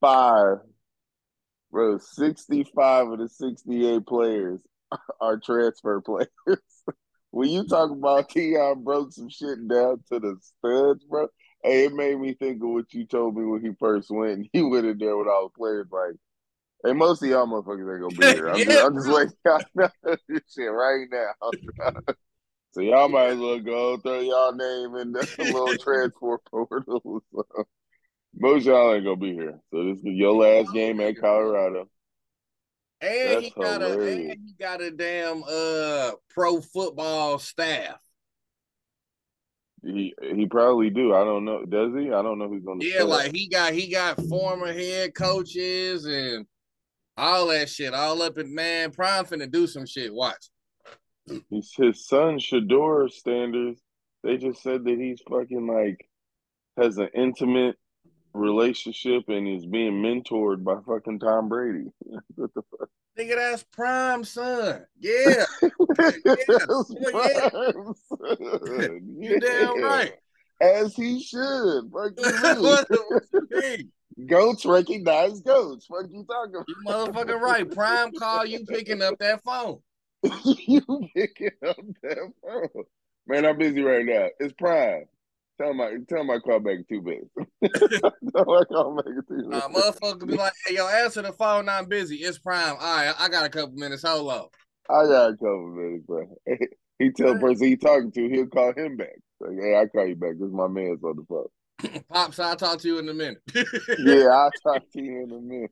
Five, bro. Sixty-five of the sixty-eight players are transfer players. when you talk about Keon broke some shit down to the studs, bro. Hey, it made me think of what you told me when he first went. He went in there with all the players like, hey, most of y'all motherfuckers ain't gonna be here. I'm, Yeah, just, I'm just letting y'all this shit right now. so y'all might as well go throw y'all name in the little transfer portal. Most y'all ain't gonna be here. So this is your last game at Colorado. And he That's got a and he got a damn uh pro football staff. He he probably do. I don't know. Does he? I don't know who's gonna. Yeah, like he got he got former head coaches and all that shit all up in man. Prime finna do some shit. Watch. He's his son Shedeur Sanders. They just said that he's fucking like has an intimate relationship and is being mentored by fucking Tom Brady. what the fuck? Nigga, that's prime son. Yeah, you damn Yeah. right. As he should. Fuck you, what, the, what goats recognize goats. Fuck you talking You motherfucking right. Prime call you picking up that phone. you picking up that phone. Man, I'm busy right now. It's prime. Tell him I tell him I call back two minutes. tell I call back two Uh, minutes. motherfucker be like, hey, yo, answer the phone. I'm busy. It's prime. All right, I got a couple minutes. Hold on. I got a couple minutes, bro. he tell the person he talking to, he'll call him back. Like, hey, I call you back. This is my man's on the phone. Pops, I'll talk to you in a minute. yeah, I'll talk to you in a minute.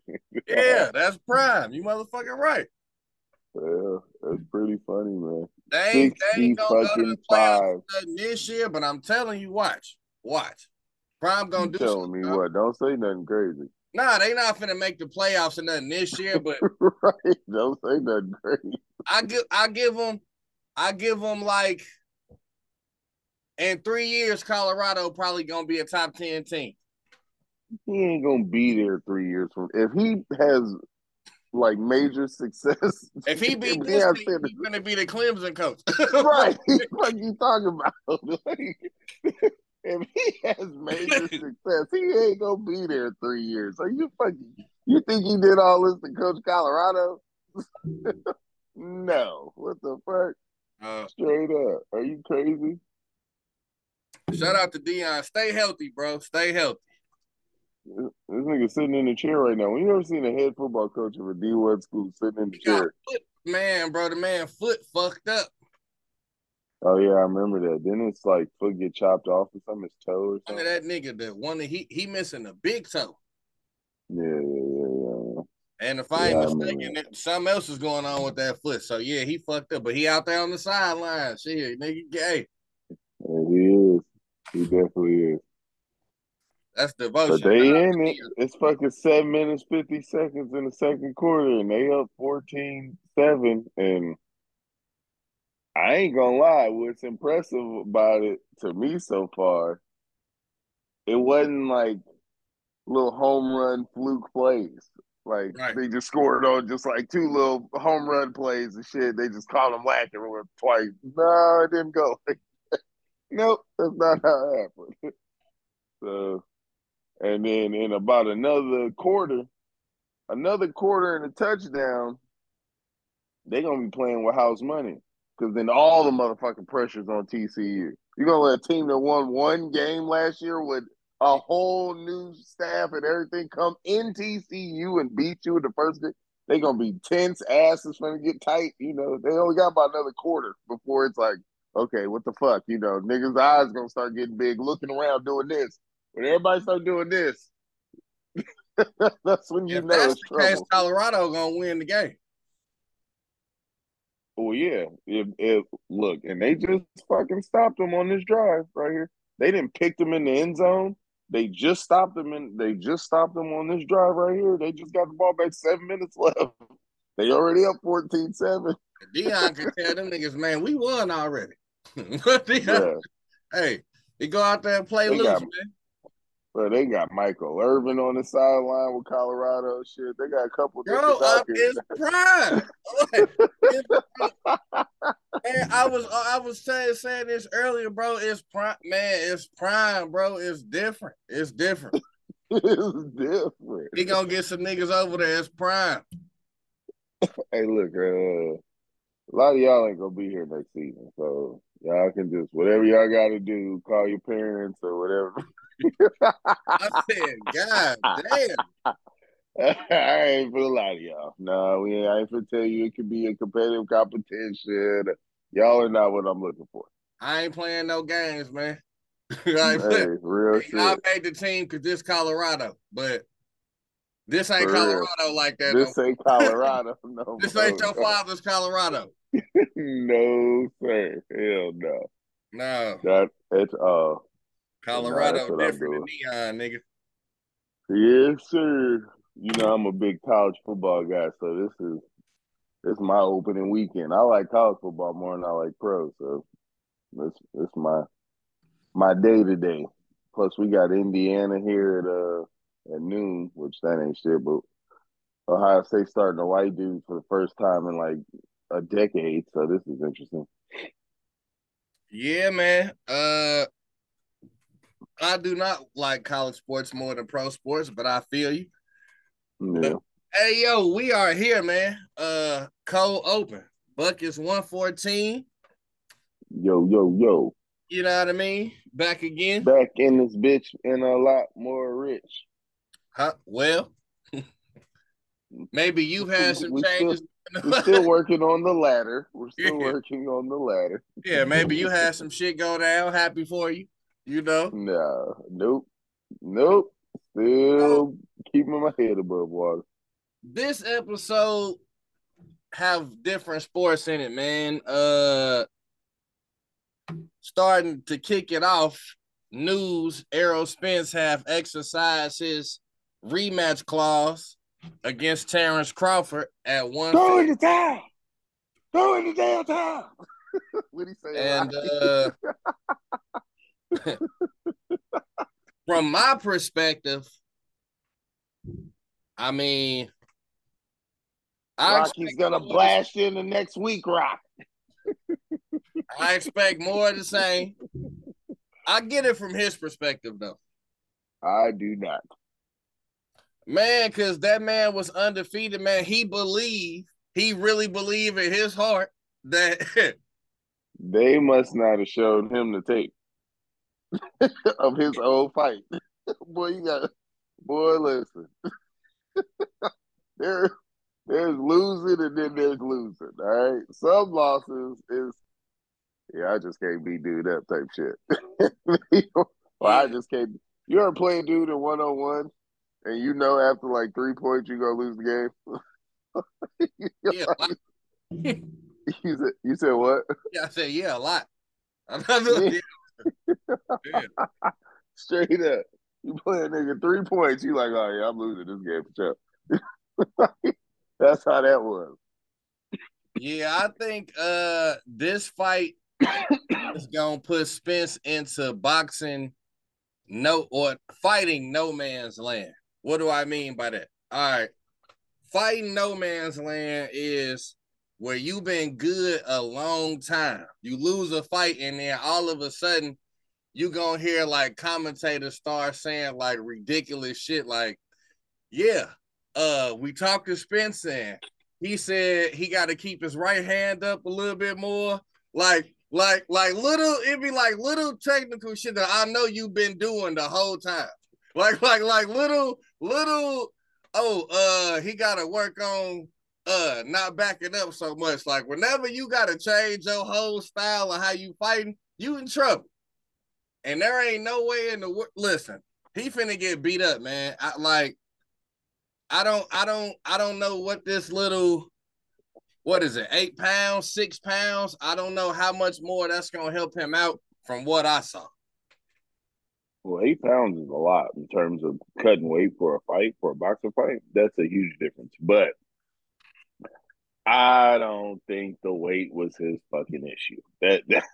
yeah, that's prime. You motherfucking right. yeah, that's pretty funny, man. They ain't, they ain't gonna go to the playoffs this year, but I'm telling you, watch. Watch. Prime gonna You do telling something. me dog. what? Don't say nothing crazy. Nah, they not finna make the playoffs or nothing this year, but right? Don't say nothing crazy. I give I give them I give them like in three years, Colorado probably gonna be a top ten team. He ain't gonna be there three years from. If he has like major success, If he beat this team, he's gonna be the Clemson coach. right? what you talking about? Like, if he has major success, he ain't gonna be there three years. So you fucking, you think he did all this to coach Colorado? no. What the fuck? Uh, Straight up. Are you crazy? shout out to Deion. Stay healthy, bro. Stay healthy. This this nigga sitting in the chair right now. When you ever seen a head football coach of a D1 school sitting in the He chair? foot, man, bro. The man foot fucked up. Oh yeah, I remember that. Then it's like foot get chopped off or something, his toe or something. that nigga, the one that he he missing a big toe. Yeah, yeah, yeah, yeah. And if I ain't Yeah, mistaken, it- something else is going on with that foot. So yeah, he fucked up, but he out there on the sideline. Shit, nigga, hey, Yeah, he is. He definitely is. That's devotion. But they out in it. It's fucking seven minutes, 50 seconds in the second quarter, and they up 14 7. And I ain't gonna lie, what's impressive about it to me so far, it wasn't like little home run fluke plays. Like Right. they just scored on just like two little home run plays and shit. They just called them whacking with twice. No, it didn't go. nope, that's not how it happened. so, and then in about another quarter, another quarter and a touchdown, they're gonna be playing with house money because then all the motherfucking pressure's on TCU. You're gonna let a team that won one game last year with a whole new staff and everything come in TCU and beat you in the first game. They're gonna be tense, asses gonna get tight. You know, they only got about another quarter before it's like, okay, what the fuck? You know, niggas' eyes gonna start getting big, looking around, doing this. When everybody start doing this, that's when you If know that's it's the case. Colorado gonna win the game. Well, yeah. If, if look, and they just fucking stopped them on this drive right here. They didn't pick them in the end zone. They just stopped them and They just stopped them on this drive right here. They just got the ball back seven minutes left. They already up 14-7. Deion can tell them niggas, man, we won already. Deion, yeah. Hey, he go out there and play they loose, got, man. But they got Michael Irvin on the sideline with Colorado. Shit, they got a couple. Bro, up is prime. man, I was I was saying saying this earlier, bro. It's prime, man. It's prime, bro. It's different. It's different. it's different. He gonna get some niggas over there. It's prime. hey, look, uh, a lot of y'all ain't gonna be here next season, so y'all can just whatever y'all got to do, call your parents or whatever. I said, God damn. I ain't for a lot of y'all. No, we ain't, I ain't for tell you it could be a competitive competition. Y'all are not what I'm looking for. I ain't playing no games, man. I hey, real shit. I made the team because this Colorado, but this ain't for Colorado real. like that. This no. ain't Colorado. no, this ain't your father's Colorado. no, sir. Hell no. No. That it's uh Colorado different than Neon, nigga. Yes, sir. You know I'm a big college football guy, so this is this is my opening weekend. I like college football more than I like pro, so this this my my day to day. Plus, we got Indiana here at uh at noon, which that ain't shit, but Ohio State starting the white dudes for the first time in like a decade, so this is interesting. Yeah, man. Uh I do not like college sports more than pro sports, but I feel you. Yeah. But, hey yo, we are here, man. Uh cold open. Bucketz 114. Yo, yo, yo. You know what I mean? Back again. Back in this bitch and a lot more rich. Huh? Well, maybe you've had some we changes. Still, we're still working on the ladder. We're still yeah. working on the ladder. yeah, maybe you had some shit go down. Happy for you. You know? No, nope, nope. Still keeping my head above water. This episode have different sports in it, man. Uh, starting to kick it off. News: Errol Spence have exercised his rematch clause against Terrence Crawford at one. Go in the town. Go in the damn town. what he say? And uh, from my perspective, I mean, Rocky's gonna blast in the next week, Rock. I expect more of the same. I get it from his perspective, though. I do not. Man, because that man was undefeated, man. He believed, he really believed in his heart that they must not have showed him the tape. of his old fight. boy, you got boy, listen. there there's losing and then there's losing. All right. Some losses is yeah, I just can't be dude that type shit. well, I just can't you ever play a dude in one on one and you know after like three points you're gonna lose the game? yeah. you said you said what? Yeah, I said yeah a lot. Straight up. You play a nigga three points, you like, oh yeah, I'm losing this game for sure. That's how that was. Yeah, I think uh this fight is gonna put Spence into boxing no or fighting no man's land. What do I mean by that? All right. Fighting no man's land is where you've been good a long time. You lose a fight and then all of a sudden you gonna hear like commentators start saying like ridiculous shit like, yeah, uh, we talked to Spence and he said he got to keep his right hand up a little bit more. Like, like, like little, it'd be like little technical shit that I know you've been doing the whole time. Like, like, like little, little, oh, uh, he gotta work on uh not backing up so much. Like whenever you gotta change your whole style of how you fighting, you in trouble. And there ain't no way in the world. Listen, he finna get beat up, man. I like. I don't. I don't. I don't know what this little. What is it? Eight pounds, six pounds. I don't know how much more that's gonna help him out from what I saw. Well, eight pounds is a lot in terms of cutting weight for a fight, for a boxing fight. That's a huge difference. But I don't think the weight was his fucking issue. That, that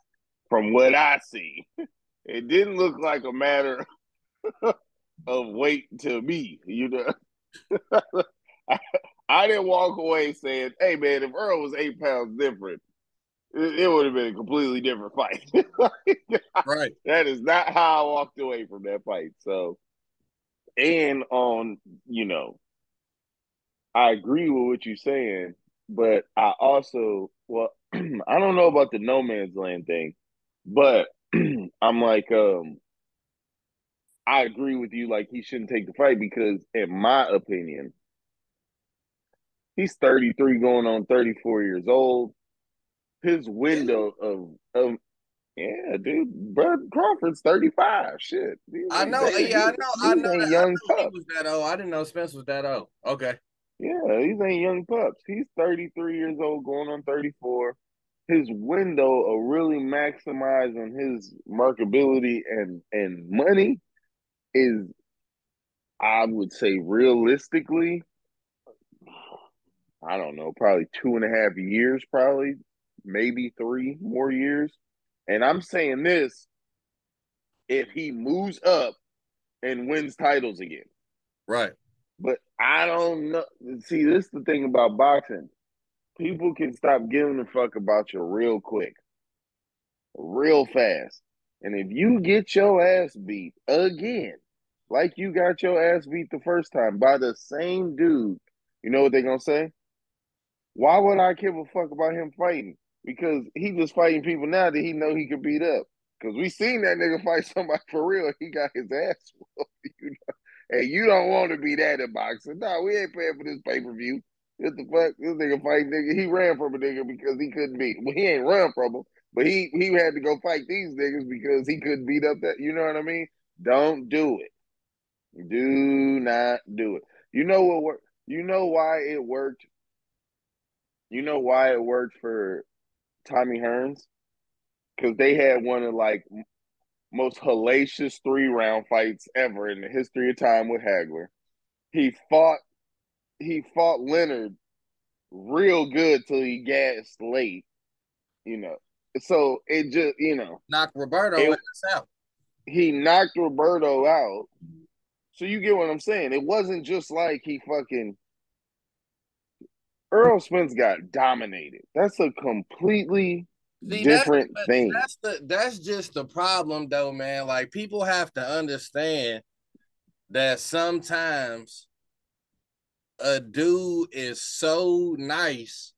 from what I see, it didn't look like a matter of weight to me. You know, I, I, didn't walk away saying, "Hey man, if Errol was eight pounds different, it, it would have been a completely different fight." right. That is not how I walked away from that fight. So, and on you know, I agree with what you're saying but I also well, I don't know about the no man's land thing, but I'm like, um, I agree with you. Like he shouldn't take the fight because, in my opinion, he's 33, going on 34 years old. His window of of yeah, dude, Bud Crawford's 35. Shit. I know. yeah, I know. I know. That, young I know he was that old. I didn't know Spence was that old. Okay. Yeah, these ain't young pups. He's 33 years old, going on 34. His window of really maximizing his marketability and and money is, I would say, realistically, I don't know, probably two and a half years, probably maybe three more years. And I'm saying this if he moves up and wins titles again. Right. But I don't know. See, this is the thing about boxing. People can stop giving a fuck about you real quick, real fast. And if you get your ass beat again, like you got your ass beat the first time by the same dude, you know what they're gonna say? Why would I give a fuck about him fighting? Because he was fighting people now that he know he could beat up. Because we seen that nigga fight somebody for real. He got his ass whooped. You know? Hey, you don't want to be that in boxing. No, we ain't paying for this pay per view. What the fuck? This nigga fight nigga. He ran from a nigga because he couldn't beat. Well, he ain't run from him, but he he had to go fight these niggas because he couldn't beat up that. You know what I mean? Don't do it. Do not do it. You know what worked? You know why it worked? You know why it worked for Tommy Hearns? Because they had one of like most hellacious three round fights ever in the history of time with Hagler. He fought he fought Leonard real good till he gassed late, you know. So it just you know knocked Roberto it, out. He knocked Roberto out. So you get what I'm saying. It wasn't just like he fucking Errol Spence got dominated. That's a completely See, different that's, thing. That's the that's just the problem though, man. Like people have to understand that sometimes a dude is so nice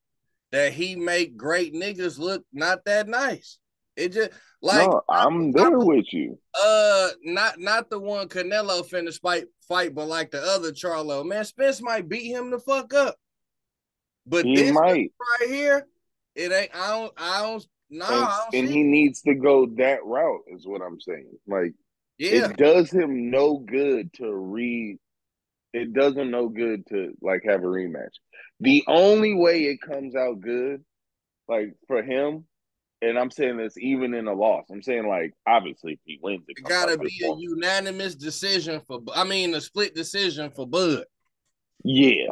that he make great niggas look not that nice. It just like no, I'm there with you. Uh, not not the one Canelo finished fight fight, but like the other Charlo. Man, Spence might beat him the fuck up. But he this might right here, it ain't. I don't. I don't. No, and, I don't and he needs to go that route. Is what I'm saying. Like, yeah, it does him no good to read. It does him no good to like have a rematch. The only way it comes out good, like for him, and I'm saying this even in a loss. I'm saying like obviously if he wins, it, it gotta be a unanimous decision for. I mean, a split decision for Bud. Yeah,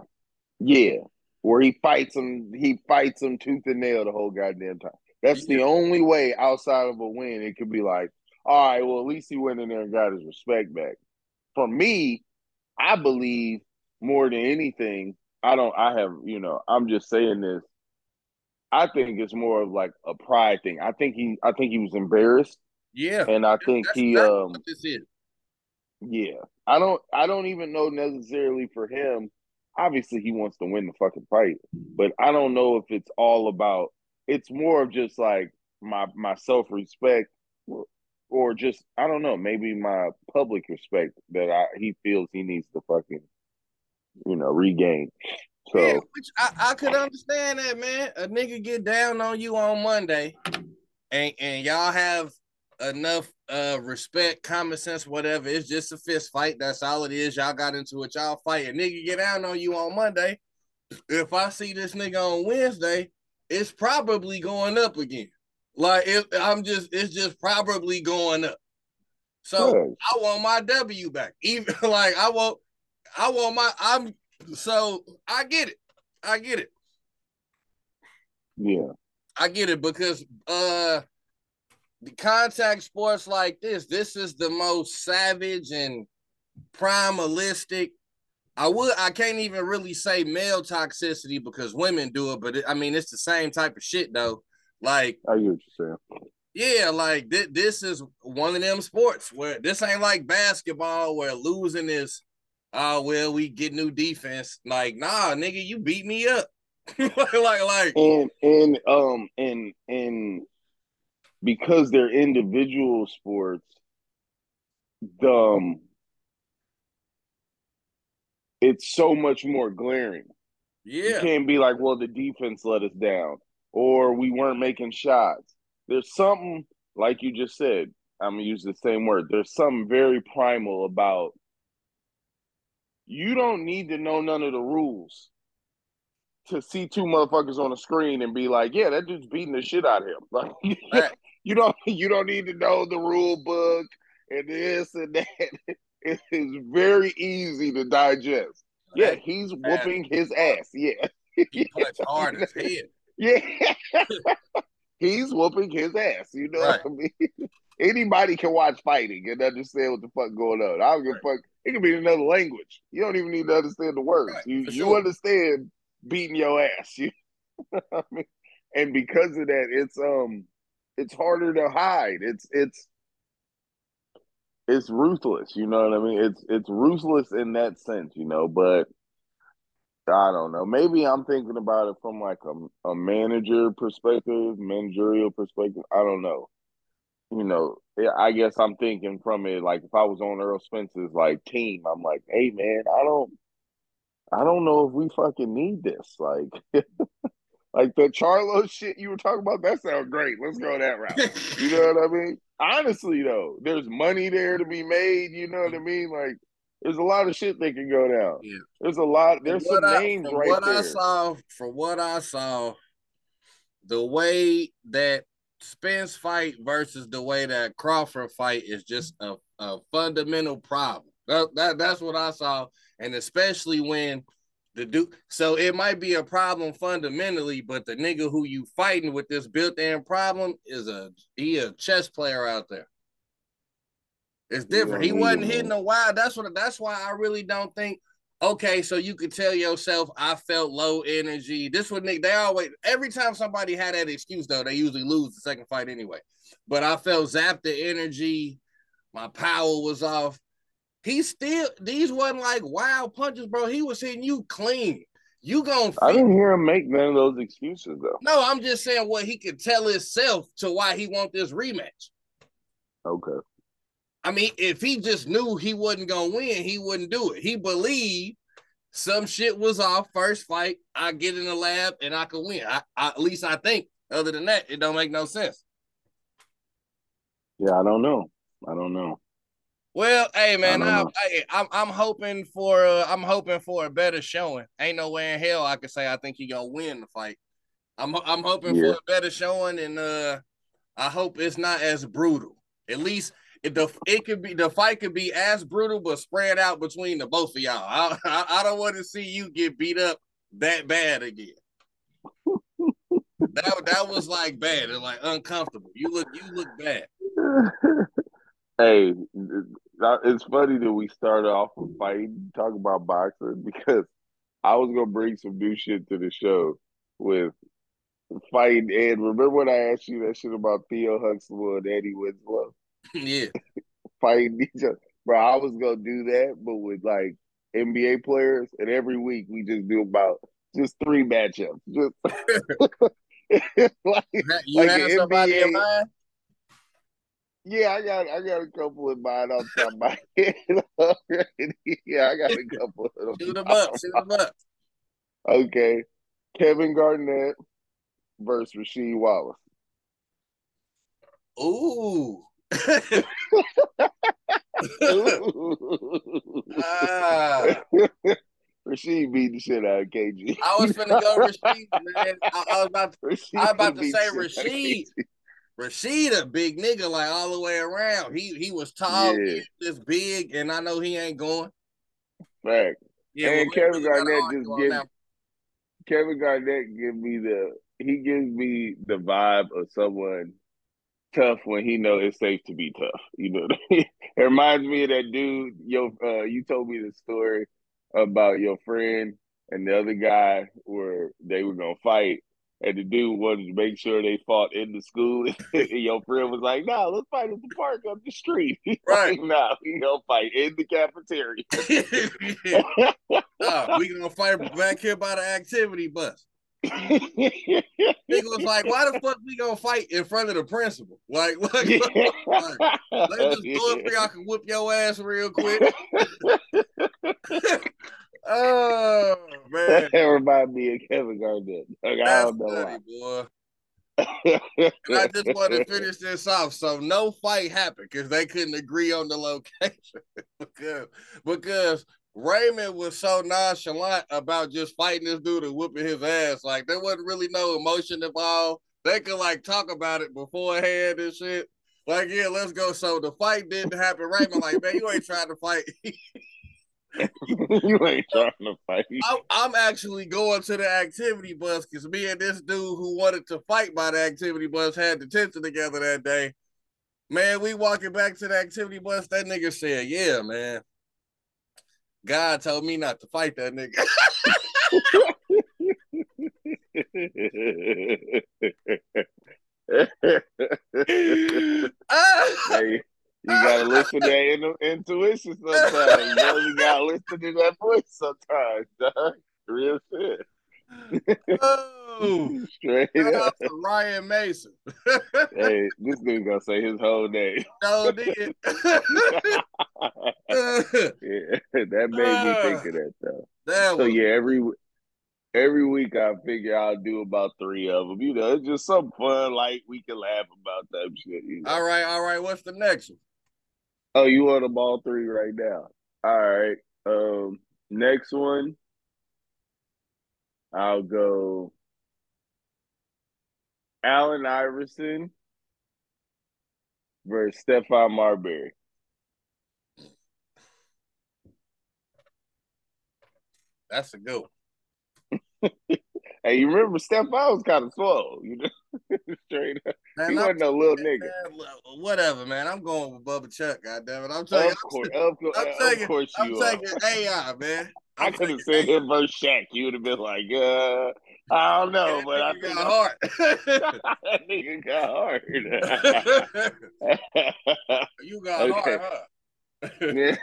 yeah where he fights him, he fights him tooth and nail the whole goddamn time. That's the only way outside of a win it could be like, all right, well, at least he went in there and got his respect back. For me, I believe more than anything, I don't, I have, you know, I'm just saying this. I think it's more of like a pride thing. I think he, I think he was embarrassed. Yeah. And I think That's he, um, this is. Yeah. I don't, I don't even know necessarily for him obviously he wants to win the fucking fight, but I don't know if it's all about. It's more of just like my my self respect, or just I don't know, maybe my public respect that I he feels he needs to fucking you know regain. So yeah, which I, I could understand that man. A nigga get down on you on Monday, and and y'all have enough uh respect, common sense, whatever. It's just a fist fight. That's all it is. Y'all got into it. Y'all fight. A nigga get down on you on Monday. If I see this nigga on Wednesday, it's probably going up again. Like if I'm just, it's just probably going up. So. I want my W back. Even like I want, I want my. I'm so I get it. I get it. Yeah. I get it because uh the contact sports like this, this is the most savage and primalistic. I would I can't even really say male toxicity because women do it, but it, I mean it's the same type of shit though. Like I get what you're saying. Yeah, like th- this is one of them sports where this ain't like basketball where losing is oh well we get new defense. Like, nah, nigga, you beat me up. like like and and um and and because they're individual sports, the um, it's so much more glaring. Yeah. You can't be like, well, the defense let us down, or we weren't making shots. There's something like you just said. I'm gonna use the same word. There's something very primal about you don't need to know none of the rules to see two motherfuckers on the screen and be like, yeah, that dude's beating the shit out of him. Like right. you don't you don't need to know the rule book and this and that. It is very easy to digest. Yeah, he's whooping his ass. Yeah. He hard as hell. Yeah. he's whooping his ass. You know right. what I mean? Anybody can watch fighting and understand what the fuck going on. I don't give a fuck. It can be another language. You don't even need to understand the words. Right, you you understand beating your ass. You I mean? and because of that, it's um it's harder to hide. It's it's it's ruthless, you know what I mean? It's it's ruthless in that sense, you know, but I don't know. Maybe I'm thinking about it from like a, a manager perspective, managerial perspective. I don't know. You know, I guess I'm thinking from it like if I was on Errol Spence's like team, I'm like, hey man, I don't I don't know if we fucking need this. Like, like the Charlo shit you were talking about, that sounds great. Let's go that route. you know what I mean? Honestly, though, there's money there to be made. You know what I mean? Like, there's a lot of shit that can go down. Yeah. There's a lot. There's some I, names right what there. I saw, from what I saw, the way that Spence fight versus the way that Crawford fight is just a, a fundamental problem. That, that that's what I saw and especially when the dude. So it might be a problem fundamentally, but the nigga who you fighting with this built-in problem is a he a chess player out there. It's different. He wasn't hitting a while. That's what. That's why I really don't think. Okay, so you could tell yourself I felt low energy. This would Nick. They always every time somebody had that excuse though, they usually lose the second fight anyway. But I felt zapped the energy. My power was off. He still these wasn't like wild punches, bro. He was hitting you clean. You gonna I didn't hear him make none of those excuses though. No, I'm just saying what he could tell himself to why he want this rematch. Okay. I mean, if he just knew he wasn't gonna win, he wouldn't do it. He believed some shit was off first fight. I get in the lab and I can win. I, I, at least I think. Other than that, it don't make no sense. Yeah, I don't know. I don't know. Well, hey man, I, I, I'm I'm hoping for uh, I'm hoping for a better showing. Ain't no way in hell I could say I think he gonna win the fight. I'm I'm hoping yeah. for a better showing, and uh, I hope it's not as brutal. At least it the it could be the fight could be as brutal, but spread out between the both of y'all. I I, I don't want to see you get beat up that bad again. that that was like bad and like uncomfortable. You look you look bad. Hey, it's funny that we started off with fighting, talk about boxing because I was gonna bring some new shit to the show with fighting. And remember when I asked you that shit about Theo Huxtable and Eddie Winslow? Yeah, fighting each other, bro. I was gonna do that, but with like NBA players, and every week we just do about just three matchups. Just like, you like have somebody NBA, in mind? Yeah, I got I got a couple in mind off the top of my head yeah, I got a couple of them. Shoot them up, shoot them up. Okay. Kevin Garnett versus Rasheed Wallace. Ooh. ah. Rasheed beat the shit out of KG. I was finna go Rasheed, man. I, I was about to, I was about to say Rasheed. Rasheed a big nigga like all the way around. He he was tall, yeah. just big, and I know he ain't going. Right. Yeah, and Kevin Garnett just give Kevin Garnett give me the he gives me the vibe of someone tough when he know it's safe to be tough. You know, it reminds me of that dude. Yo, uh, you told me the story about your friend and the other guy where they were gonna fight, and the dude wanted to make sure they fought in the school. and your friend was like, "Nah, let's fight at the park up the street." Right. Like, nah, we gonna fight in the cafeteria. Nah, we gonna fight back here by the activity bus. Nigga was like, why the fuck we gonna fight in front of the principal? Like, look, look, let's just go up here. I can whip your ass real quick. Oh man, That remind me of Kevin Garnett. Like, I don't know funny, why. And I just want to finish this off. So no fight happened because they couldn't agree on the location because because Raymond was so nonchalant about just fighting this dude and whooping his ass. Like there wasn't really no emotion involved. They could like talk about it beforehand and shit. Like, yeah, let's go. So the fight didn't happen. Raymond, like, man, you ain't trying to fight. you ain't trying to fight. I'm, I'm actually going to the activity bus because me and this dude who wanted to fight by the activity bus had detention together that day. Man, we walking back to the activity bus. That nigga said, "Yeah, man. God told me not to fight that nigga." Ah! hey, gotta listen to that in- intuition sometimes. You only gotta listen to that voice sometimes, dog. Real shit. oh, Straight up. to Ryan Mason. Hey, this dude gonna say his whole name. no, did. Yeah, that made me uh, think of that though. that So was yeah, every every week I figure I'll do about three of them. You know, it's just some fun, like we can laugh about that shit. You know? all right. All right. What's the next one? Oh, you want them all three right now? All right. Um, next one, I'll go. Allen Iverson versus Stephon Marbury. That's a good one. Hey, you remember Stephon was kind of slow, you know, straight up. Man, He wasn't a little nigga. Man, whatever, man. I'm going with Bubba Chuck. Goddamn it! I'm taking. Of course, of course, I'm of taking- course I'm you are. taking AI, man. I I'm could have said him versus Shaq. You would have been like, uh, I don't know, That but I think got heart. that nigga got hard. you got Okay. heart, huh?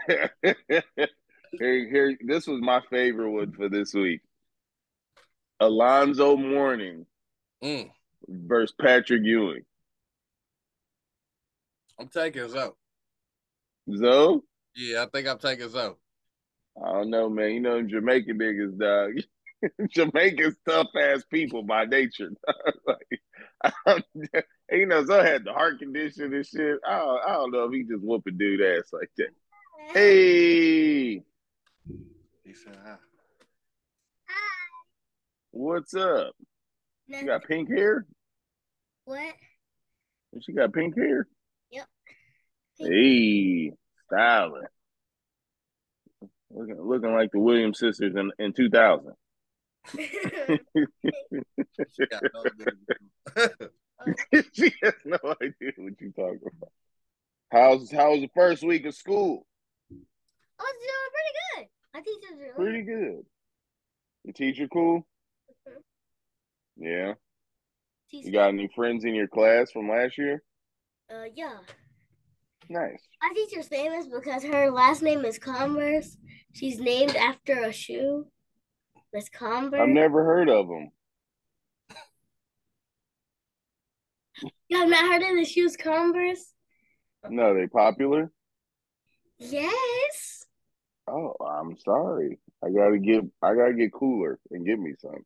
here, here, this was my favorite one for this week. Alonzo Mourning Mm, versus Patrick Ewing. I'm taking Zo. Zo? Yeah, I think I'm taking Zo. I don't know, man. You know them Jamaican niggas, dog. Jamaicans tough ass people by nature. like, you know, Zo had the heart condition and shit. I don't, I don't know if he just whooping dude ass like that. Hey, He said hi. what's up? You got pink hair? What? She got pink hair? Yep. Hey, styling. Looking, looking like the Williams sisters in, in 2000. She got no idea. she has no idea what you're talking about. How's how was the first week of school? Oh, I was doing pretty good. My teachers are Pretty good. The teacher cool? Mm-hmm. Yeah. You got any friends in your class from last year? Uh, yeah. Nice. My teacher's famous because her last name is Converse. She's named after a shoe. Miss Converse. I've never heard of them. You have not heard of the shoes Converse? No, they popular? Yes. Oh, I'm sorry. I gotta get I gotta get cooler and get me some.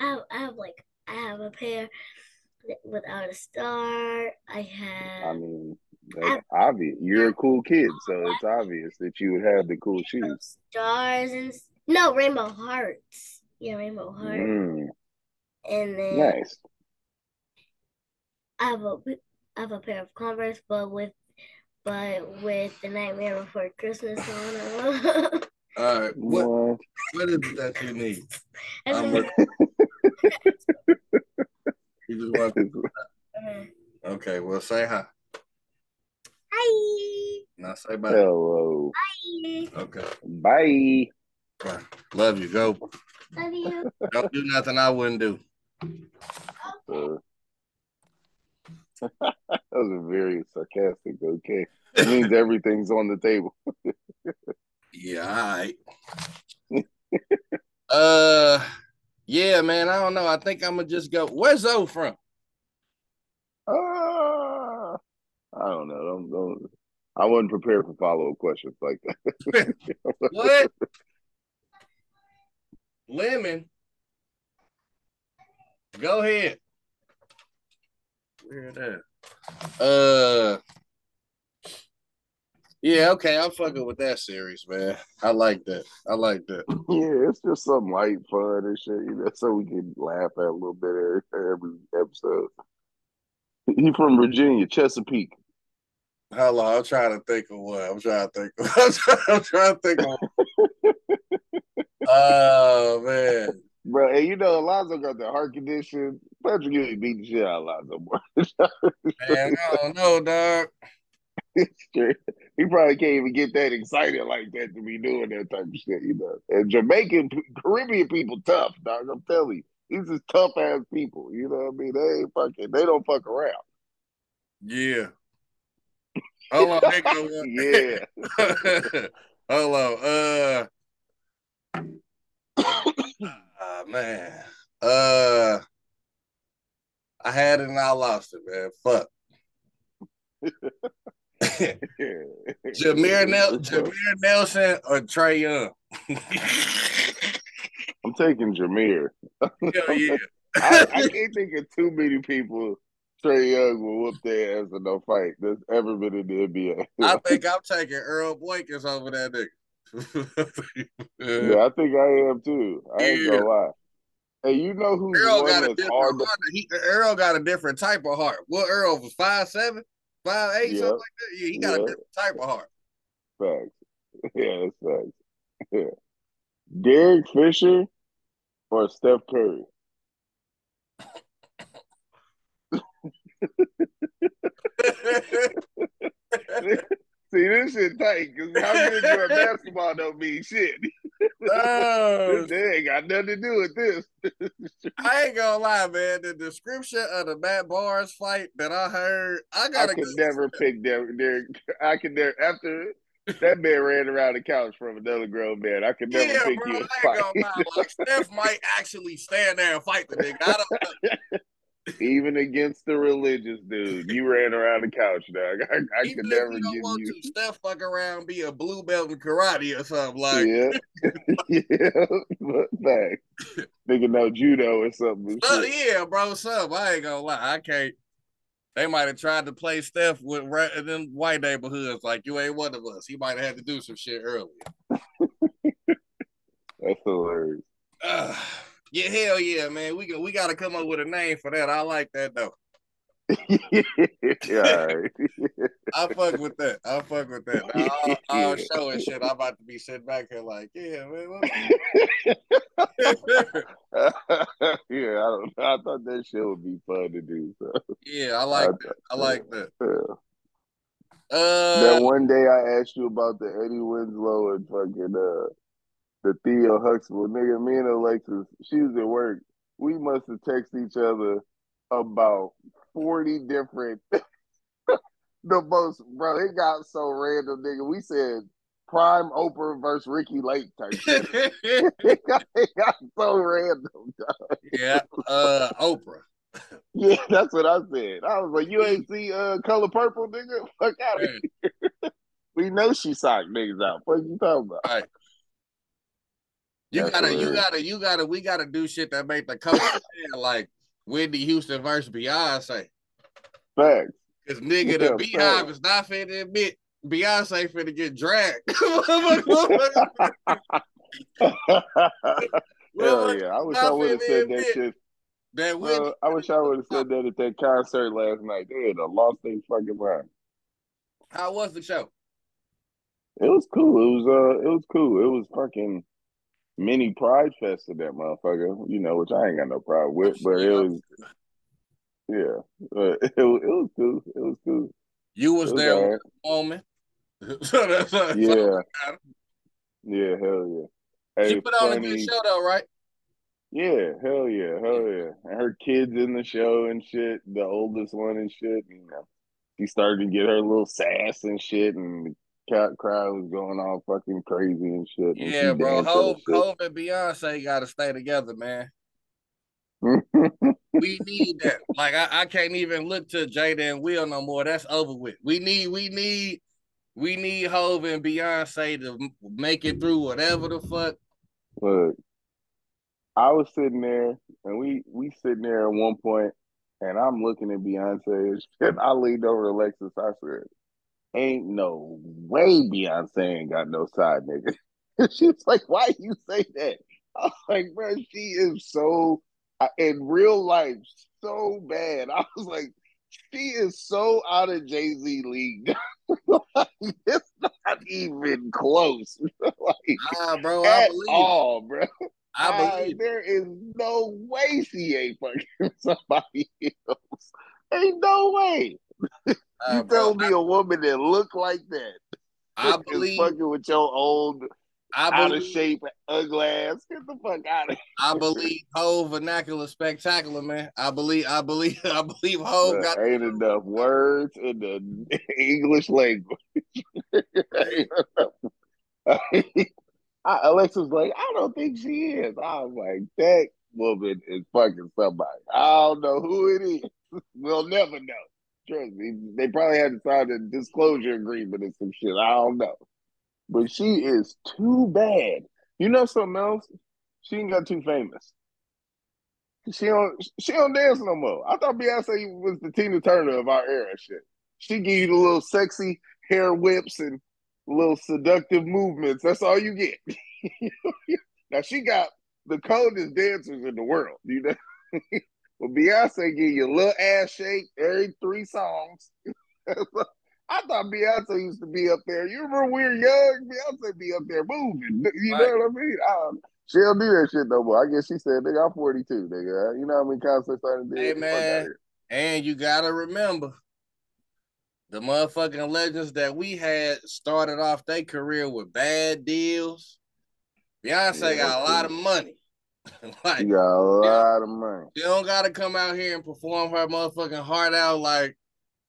I have, I have like I have a pair without a star. I have. I mean, that's obvious. You're a cool kid, so it's obvious that you would have the cool shoes. stars and no rainbow hearts. Yeah, rainbow heart. Mm, And then nice. I have a I have a pair of Converse, but with but with the Nightmare Before Christmas on them. All right. What What? what is it that you need? I'm then- looking. You just want okay. Well, say hi. Hi. Now say bye. Hello. Bye. Okay. Bye. Bye. Love you. Go. Love you. Don't do nothing I wouldn't do. Uh, that was a very sarcastic. Okay, it means everything's on the table. Yeah, all right. uh, yeah, man. I don't know. I think I'm gonna just go. Where's O from? Uh, I don't know. Don't, don't, I wasn't prepared for follow up questions like that. What? Lemon. Go ahead. Where that? Uh. Yeah, okay. I'm fucking with that series, man. I like that. I like that. yeah, it's just some light fun and shit, you know, so we can laugh at a little bit every, every episode. He from Virginia, Chesapeake. Hold on, I'm trying to think of what. I'm trying to think. Of, I'm, trying, I'm trying to think of. oh man, Bro, and you know Alonzo got the heart condition. Patrick Ewing beat the shit out of Alonzo, man, I don't know, dog. He probably can't even get that excited like that to be doing that type of shit, you know. And Jamaican, Caribbean people tough, dog. I'm telling you, these is tough ass people. You know what I mean? They ain't fucking. They don't fuck around. Yeah. Hold on, hang on. one- Yeah. Hold on. Uh. ah, man. Uh. I had it and I lost it, man. Fuck. Jameer, Nel- Jameer Nelson or Trae Young? I'm taking Jameer. Hell yeah. I, I can't think of too many people Trae Young will whoop their ass in no fight that's ever been in the NBA. I think I'm taking Earl Boykins over that nigga. yeah, I think I am too. I ain't Yeah. gonna lie. Hey, you know who's Earl got a different Earl got a different type of heart. What Earl was five seven, five eight, Yeah. something like that. Yeah, he got Yeah. a different type of heart. facts? Yeah, that's facts. Yeah. Derek Fisher or Steph Curry? See, this shit tight because how good you at basketball don't mean shit. Oh, They ain't got nothing to do with this. I ain't gonna lie, man. The description of the Matt Barnes fight that I heard, I I gotta could go. never pick Derek. Derek. I could never after that man ran around the couch from another grown man. I could never Yeah, pick bro, you. I ain't fight. gonna lie. Like Steph might actually stand there and fight the nigga. I don't know. Even against the religious dude, you ran around the couch, dog. I, I could never you don't give want you. to, Steph fuck around, be a blue belt in karate or something like. yeah, yeah, but thanks. Nigga know judo or something. Uh, yeah, bro, some I ain't gonna lie. I can't. They might have tried to play Steph with ra- in them white neighborhoods. Like you ain't one of us. He might have had to do some shit earlier. That's hilarious. Uh, yeah, hell yeah, man. We got we got to come up with a name for that. I like that though. yeah, all right. I fuck with that. I fuck with that. All, all show and shit. I'm about to be sitting back here like, yeah, man. what- yeah, I don't. I thought that shit would be fun to do. So, yeah, I like that. I like that. yeah. Uh, that one day I asked you about the Eddie Winslow and fucking uh the Theo Huxtable nigga. Me and Alexis, she was at work. We must have texted each other about forty different. the most, bro. It got so random, nigga. We said Prime Oprah versus Ricki Lake type shit. it, got, it got so random. dog. yeah, uh, Oprah. Yeah, that's what I said. I was like, you ain't see uh color purple, nigga? Fuck out of here. we know she socked niggas out. What you talking about? You That's gotta, you gotta, you gotta, we gotta do shit that make the coach like Whitney Houston versus Beyonce. Facts. Cause nigga, Yeah, the BeyHive facts. is not finna admit Beyonce finna get dragged. Hell yeah. I wish I would have said that shit. That Whitney, Bro, I wish I would have said that at that concert last night. They had a lost their fucking mind. how was the show? It was cool. It was uh it was cool. It was fucking mini Pride Fest of that motherfucker. You know, which I ain't got no problem with, but it was yeah, but it, it was cool. It was cool. You was, was there right. woman. so that's so Yeah, yeah, hell yeah. She Hey, put on a good show though, right? Yeah, hell yeah, hell yeah. And her kids in the show and shit, the oldest one and shit. You know, she started to get her little sass and shit, and crowd was going all fucking crazy and shit. And Yeah, bro. Hove, and Hove and Beyonce got to stay together, man. We need that. Like I, I can't even look to Jada and Will no more. That's over with. We need, we need, we need Hove and Beyonce to make it through whatever the fuck. Look, I was sitting there, and we we sitting there at one point, and I'm looking at Beyonce and shit. I leaned over to Alexis. I said, "Ain't no way Beyonce ain't got no side nigga." She's like, "Why you say that?" I was like, "Bro, she is so in real life so bad." I was like, "She is so out of Jay Z league. like, it's not even close. like Ah, bro, I at believe. all, bro." I believe. it. there is no way she ain't fucking somebody else. Ain't no way. You uh, bro, tell me a woman that look like that I believe. fucking with your old, I out of believe. shape, ugly ass. Get the fuck out of here. I believe Hove vernacular spectacular, man. I believe. I believe. I believe here. got. Ain't enough words in the English language. I, Alexa's like, I don't think she is. I was like, that woman is fucking somebody. I don't know who it is. We'll never know. Trust me. They probably had to sign a disclosure agreement or some shit. I don't know. But she is too bad. You know something else? She ain't got too famous. She don't she don't dance no more. I thought Beyonce was the Tina Turner of our era shit. She give you the little sexy hair whips and little seductive movements. That's all you get. now she got the coldest dancers in the world, you know. but Beyonce give you a little ass shake every three songs. I thought Beyonce used to be up there. You remember when we were young? Beyonce be up there moving. You know Right. what I mean? I she don't do that shit no more. I guess she said, nigga, I'm 42, nigga. You know how many concerts I done did? Hey, man. And you gotta remember, the motherfucking legends that we had started off their career with bad deals. Beyonce Yeah, got a lot of money. like You got a lot of money. she don't gotta come out here and perform her motherfucking heart out like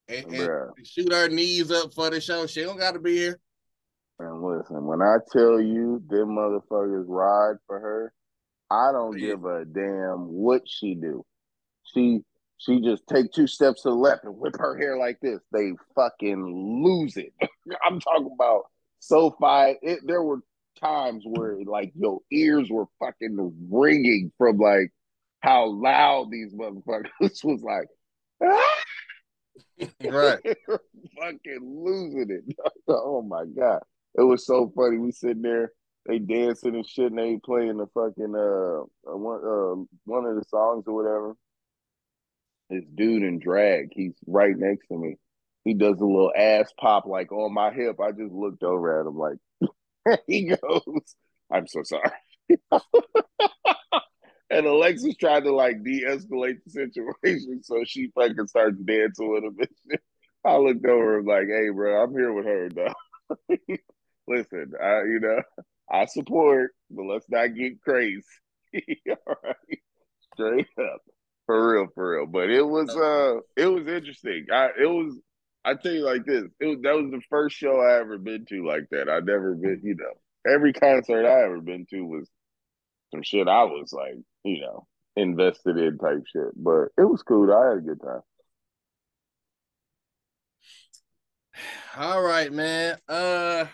and, and shoot her knees up for the show. She don't gotta be here. And listen, when I tell you them motherfuckers ride for her, I don't Yeah. give a damn what she do. She she just take two steps to the left and whip her hair like this. They fucking lose it. I'm talking about SoFi. It, there were times where like your ears were fucking ringing from like how loud these motherfuckers was like. "Ah!" Right. fucking losing it. oh my god, it was so funny. We sitting there, they dancing and shit, and they playing the fucking uh uh, one uh one of the songs or whatever. This dude in drag, he's right next to me. He does a little ass pop like on my hip. I just looked over at him like he goes, "I'm so sorry." And Alexis tried to like de-escalate the situation, so she fucking starts dancing with him and shit. I looked over and like, hey, bro, I'm here with her, though. Listen, I, you know, I support, but let's not get crazy. All right, straight up, for real, for real. But it was, uh, it was interesting. I, it was, I tell you like this, it was, that was the first show I ever been to like that. I never been, you know, every concert I ever been to was some shit I was like, you know, invested in type shit. But it was cool. I had a good time. All right, man. Uh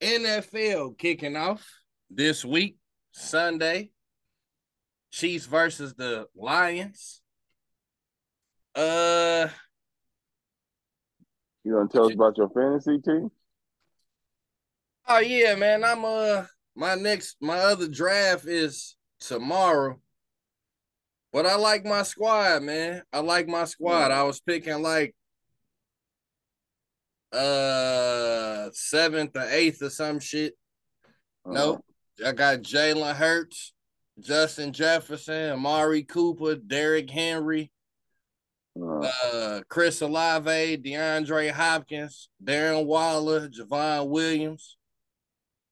NFL kicking off this week, Sunday. Chiefs versus the Lions. Uh You gonna tell us about your fantasy team? oh yeah, man. I'm uh my next my other draft is tomorrow. But I like my squad, man. I like my squad. I was picking like uh seventh or eighth or some shit. No. I got Jalen Hurts, Justin Jefferson, Amari Cooper, Derrick Henry, Uh, uh, Chris Olave, DeAndre Hopkins, Darren Waller, Javon Williams.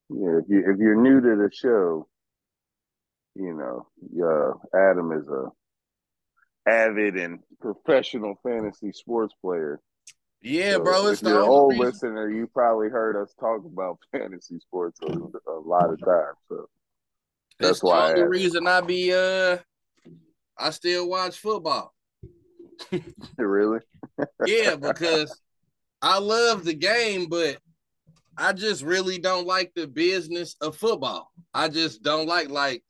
yeah, if you if you're new to the show, you know, uh, Adam is a avid and professional fantasy sports player. Yeah, So bro, it's if the you're an old reason- listener, you probably heard us talk about fantasy sports a, a lot of times. So That's the why asked. reason I be uh I still watch football. really, Yeah, because I love the game, but I just really don't like the business of football. I just don't like like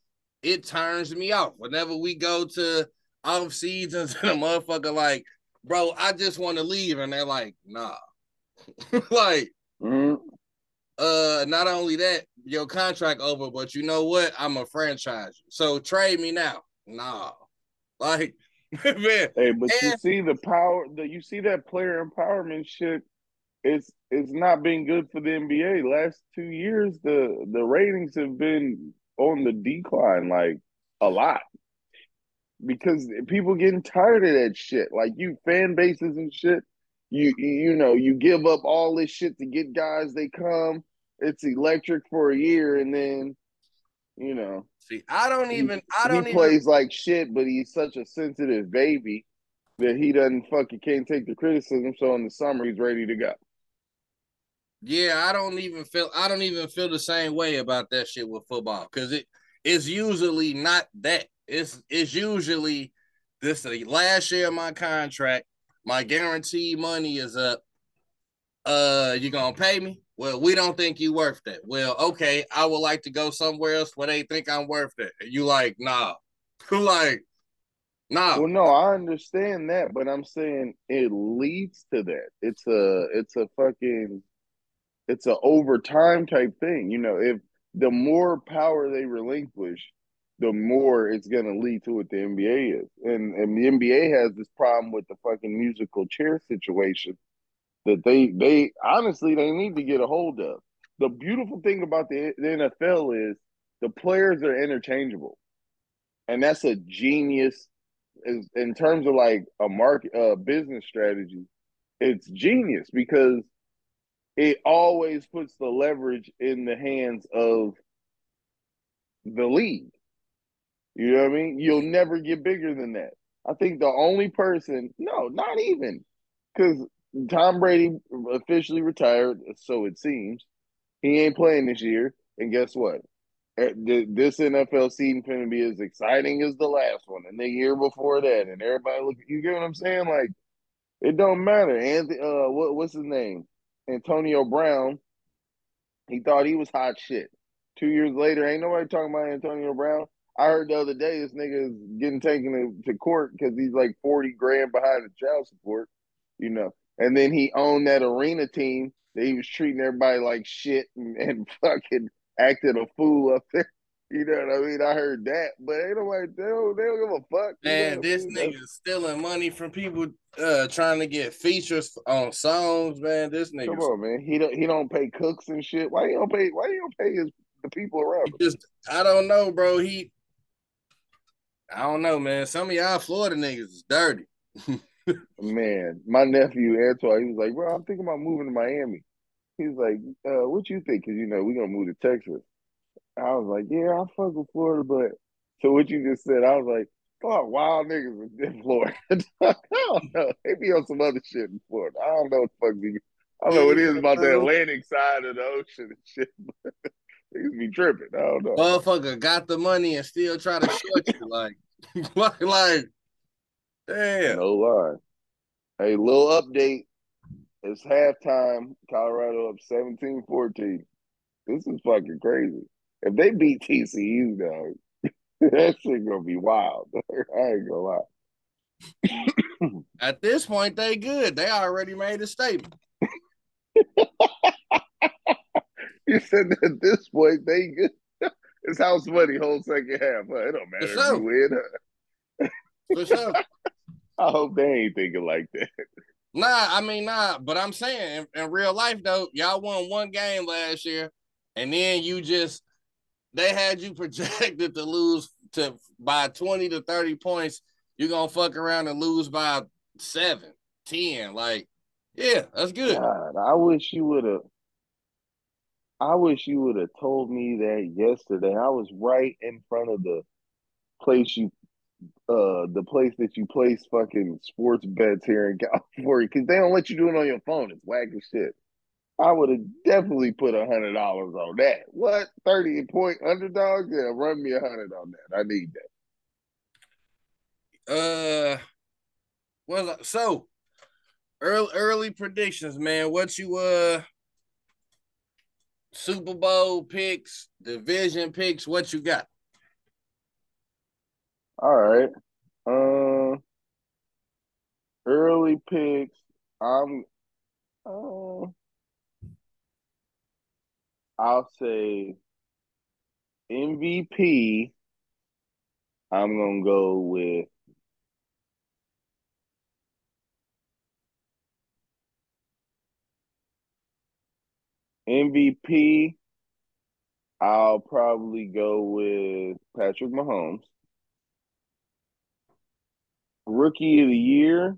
it turns me off. Whenever we go to off seasons and a motherfucker like, bro, I just want to leave. And they're like, nah. like, Mhm. uh, not only that, your contract over, but you know what? I'm a franchise. So trade me now. Nah. Like, man, Hey, but you see the power that you see that player empowerment shit. It's it's not been good for the NBA. Last two years, the the ratings have been on the decline, like a lot, because people getting tired of that shit. Like you fan bases and shit. You you know you give up all this shit to get guys. They come. It's electric for a year, and then you know see, I don't he- even, I don't he even plays like shit, but he's such a sensitive baby that he doesn't fucking can't take the criticism. So in the summer, he's ready to go. Yeah, I don't even feel I don't even feel the same way about that shit with football because it is usually not that. It's it's usually this the last year of my contract. My guaranteed money is up. Uh, you gonna pay me? Well, we don't think you worth that. Well, okay, I would like to go somewhere else where they think I'm worth that. And you like, nah. like, nah. Well, no, I understand that, but I'm saying it leads to that. It's a it's a fucking it's a overtime type thing. You know, if the more power they relinquish, the more it's gonna lead to what the NBA is. And and the NBA has this problem with the fucking musical chair situation that they they honestly they need to get a hold of. The beautiful thing about the, the NFL is the players are interchangeable. And that's a genius is in terms of like a market uh business strategy, it's genius because it always puts the leverage in the hands of the league. You know what I mean? You'll never get bigger than that. I think the only person, no, not even, because Tom Brady officially retired, so it seems. He ain't playing this year, and guess what? Eh, This NFL season going to be as exciting as the last one, and the year before that, and everybody look. You get what I'm saying? Like, it don't matter. Anthony, uh, what what's his name? Antonio Brown. He thought he was hot shit. Two years later, ain't nobody talking about Antonio Brown. I heard the other day this nigga is getting taken to, to court because he's like 40 grand behind the child support, you know. And then he owned that arena team that he was treating everybody like shit and, and fucking acted a fool up there. You know what I mean? I heard that, but ain't nobody, they don't, they don't give a fuck. Man, this nigga stealing money from people uh trying to get features on songs, man. This nigga Come on, man. He don't he don't pay cooks and shit. Why you don't pay? Why you don't pay his the people around he just I don't know, bro. He I don't know, man. Some of y'all Florida niggas is dirty. Man, my nephew Antoine, he was like, "Bro, I'm thinking about moving to Miami." He's like, uh, "What you think?" Because you know we're gonna move to Texas. I was like, "Yeah, I fuck with Florida, but." So what you just said, I was like, "Fuck, wild niggas in Florida." I don't know. They be on some other shit in Florida. I don't know what the fuck. I don't know what it is about the Atlantic side of the ocean and shit. Niggas be tripping. I don't know. Motherfucker got the money and still try to short you. Like, like, like, damn. No lie. Hey, little update. It's halftime. Colorado up 17-14. This is fucking crazy. If they beat TCU, dog, that shit gonna be wild. I ain't gonna lie. At this point, they good. They already made a statement. You said that at this point they good. It's house money whole second half. Huh? It don't matter if sure. you win. huh? For sure. I hope they ain't thinking like that. Nah, I mean, nah, but I'm saying in, in real life though, y'all won one game last year, and then you just they had you projected to lose to by 20 to 30 points, you're gonna fuck around and lose by seven, 10. Like, yeah, that's good. God, I wish you would have. I wish you would have told me that yesterday. I was right in front of the place you, uh, the place that you place fucking sports bets here in California because they don't let you do it on your phone. It's whack as shit. I would have definitely put a hundred dollars on that. What thirty point underdog? Yeah, run me a hundred on that. I need that. Uh, well, so early early predictions, man. What you uh Super Bowl picks, division picks, what you got? All right. Uh early picks. I'm uh I'll say MVP. I'm gonna go with MVP. I'll probably go with Patrick Mahomes. Rookie of the year.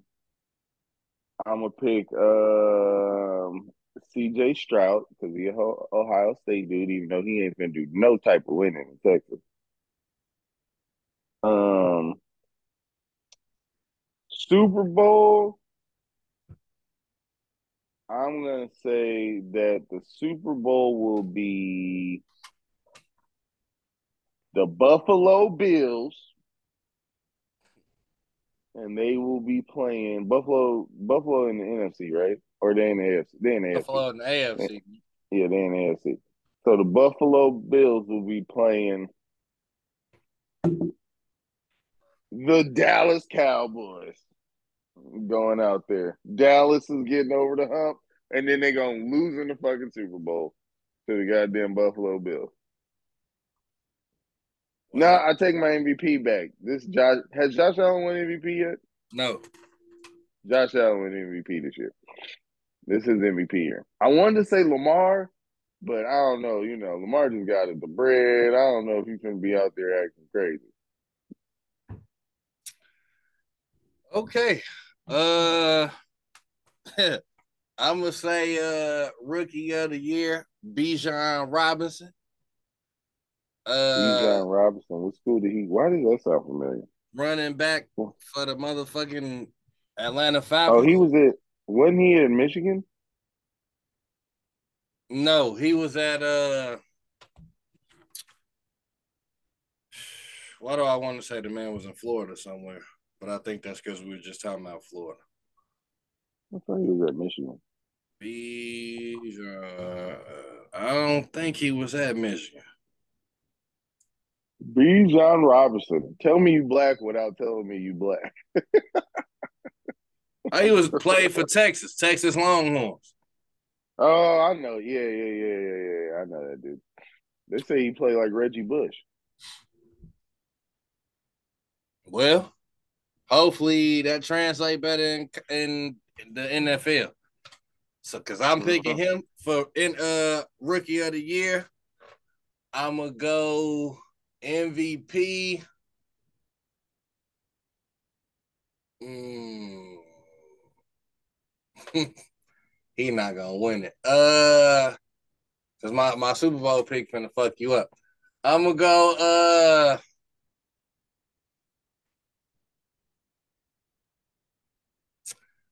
I'm gonna pick um CJ Stroud because he's Ohio State dude, even though he ain't gonna do no type of winning in Texas. Um, Super Bowl. I'm gonna say that the Super Bowl will be the Buffalo Bills, and they will be playing Buffalo. Buffalo in the NFC, right? Or they in the AFC? They in the Buffalo AFC. in the AFC. Yeah, they in the AFC. So the Buffalo Bills will be playing the Dallas Cowboys. Going out there. Dallas is getting over the hump, and then they're gonna lose in the fucking Super Bowl to the goddamn Buffalo Bills. No, nah, I take my MVP back. This Josh has Josh Allen won MVP yet? No. Josh Allen won MVP this year. This is MVP year. I wanted to say Lamar, but I don't know. You know, Lamar just got it the bread. I don't know if he's gonna be out there acting crazy. Okay. Uh I'm gonna say uh rookie of the year, Bijan Robinson. Uh Bijan Robinson. What school did he why does that sound familiar? Running back for the motherfucking Atlanta Falcons. Oh, he was at wasn't he in Michigan? No, he was at uh why do I want to say the man was in Florida somewhere? But I think that's because we were just talking about Florida. I thought he was at Michigan. Bijan. I don't think he was at Michigan. Bijan Robinson. Tell me you black without telling me you black. he was playing for Texas, Texas Longhorns. Oh, I know. Yeah, yeah, yeah, yeah, yeah. I know that dude. They say he played like Reggie Bush. Well, hopefully that translate better in, in the NFL. So, cause I'm picking him for in uh rookie of the year. I'm gonna go MVP. Mm. he not gonna win it. Uh, cause my my Super Bowl pick gonna fuck you up. I'm gonna go. Uh.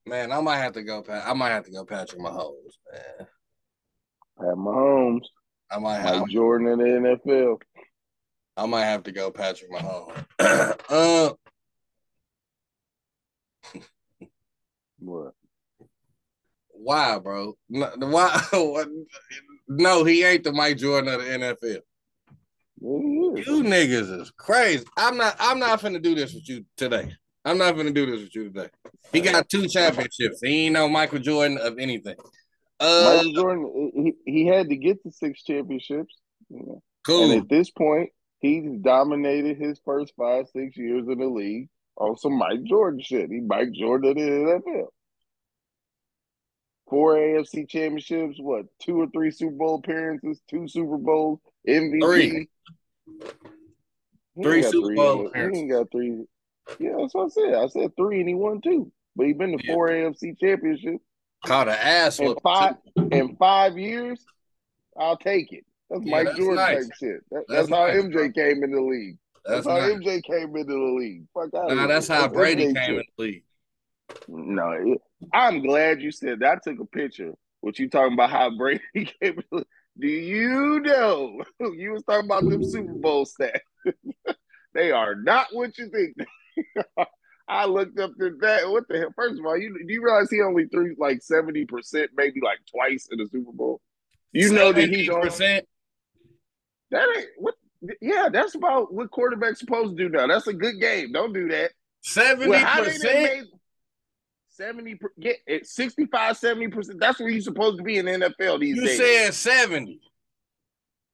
Man, I might have to go. Pat. I might have to go Patrick Mahomes, man. Pat Mahomes. I might have like Jordan in the NFL. I might have to go Patrick Mahomes. uh, what? Why, bro? Why? no, he ain't the Mike Jordan of the NFL. You niggas is crazy. I'm not. I'm not finna do this with you today. I'm not gonna do this with you today. He got two championships. He ain't no Michael Jordan of anything. Uh, Michael Jordan, he, he had to get the six championships. Cool. And at this point, he's dominated his first five, six years in the league on some Mike Jordan shit. He Mike Jordan in the NFL. Four AFC championships, what, two or three Super Bowl appearances, two Super Bowls, MVP. Three. He Three Super three. Bowl appearances. He ain't got three. Yeah, that's what I said. I said three, and he won two. But he's been to Yeah. four AFC championships Caught an ass in five too. in five years. I'll take it. That's Yeah, Mike that's Jordan nice. type shit. That, That's that's, how nice, MJ came into the league. That's, That's how nice. MJ came into the league. Fuck out Nah, that's how Brady came into the league. No, it- I'm glad you said that. I took a picture. What you talking about? How Brady came? in the- Do you know? You was talking about them Super Bowl stats. they are not what you think. I looked up to that. What the hell? First of all, you do you realize he only threw like seventy percent, maybe like twice in the Super Bowl? You know that he's on. percent. That ain't what. Yeah, that's about what quarterback's supposed to do now. That's a good game. Don't do that. Seventy Well, how they done percent. 70 per, yeah, it 65 70 percent that's where you're supposed to be in the NFL these You days. You said seventy.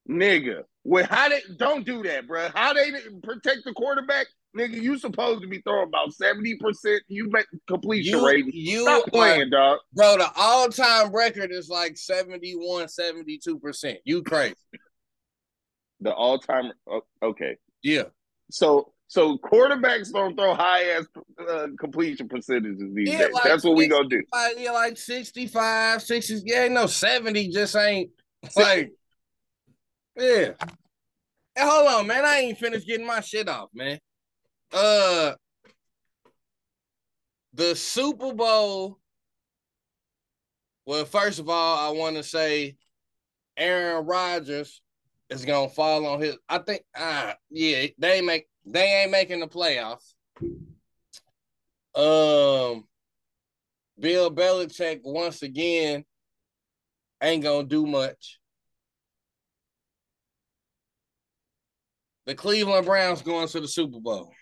nigga. Well, how they don't do that, bro? How they protect the quarterback, nigga? You supposed to be throwing about 70 percent. You make completion You, rate. you Stop are- playing, dog. bro. The all-time record is like 71, 72 percent. You crazy? The all time. Okay, Yeah. so so quarterbacks don't throw high ass uh, completion percentages these Yeah, days. like that's what we gonna do. Like, yeah, like 65, 60. Yeah, no 70 just ain't like, yeah. Hey, hold on, man. I ain't finished getting my shit off, man. Uh, the Super Bowl. Well, first of all, I want to say Aaron Rodgers is gonna fall on his. I think, ah, yeah, they make they ain't making the playoffs. Um, Bill Belichick once again ain't gonna do much. The Cleveland Browns going to the Super Bowl.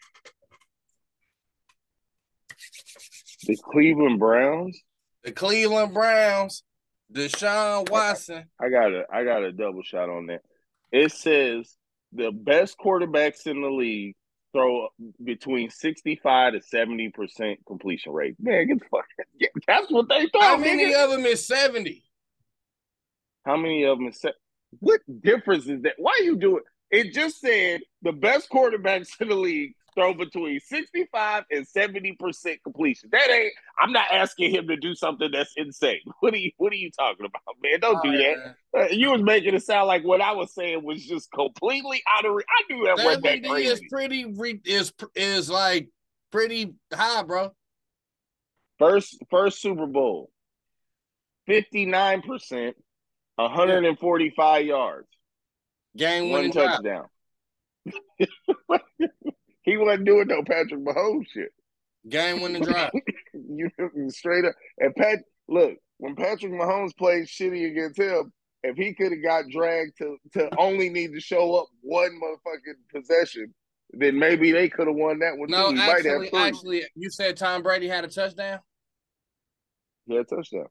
The Cleveland Browns. The Cleveland Browns, Deshaun Watson. I got a I got a double shot on that. It says the best quarterbacks in the league throw between sixty five to seventy percent completion rate. Man, get the fuck. Yeah, that's what they throw. How many nigga. of them is 70? How many of them? Is se- what difference is that? Why you do it? It just said the best quarterbacks in the league throw between 65 and 70 percent completion. That ain't. I'm not asking him to do something that's insane. What are you What are you talking about, man? Don't do that. Uh, you was making it sound like what I was saying was just completely out of. Re- I knew that wasn't that 70 is pretty re- is is like pretty high, bro. First, first Super Bowl, 59 percent, 145 yards, Game one winning touchdown. he wasn't doing no Patrick Mahomes shit. Game winning drive. you straight up. And Pat, look, when Patrick Mahomes played shitty against him, if he could have got dragged to to only need to show up one motherfucking possession, then maybe they could have won that one No, too. Might have actually, actually, you said Tom Brady had a touchdown. Yeah, touchdown.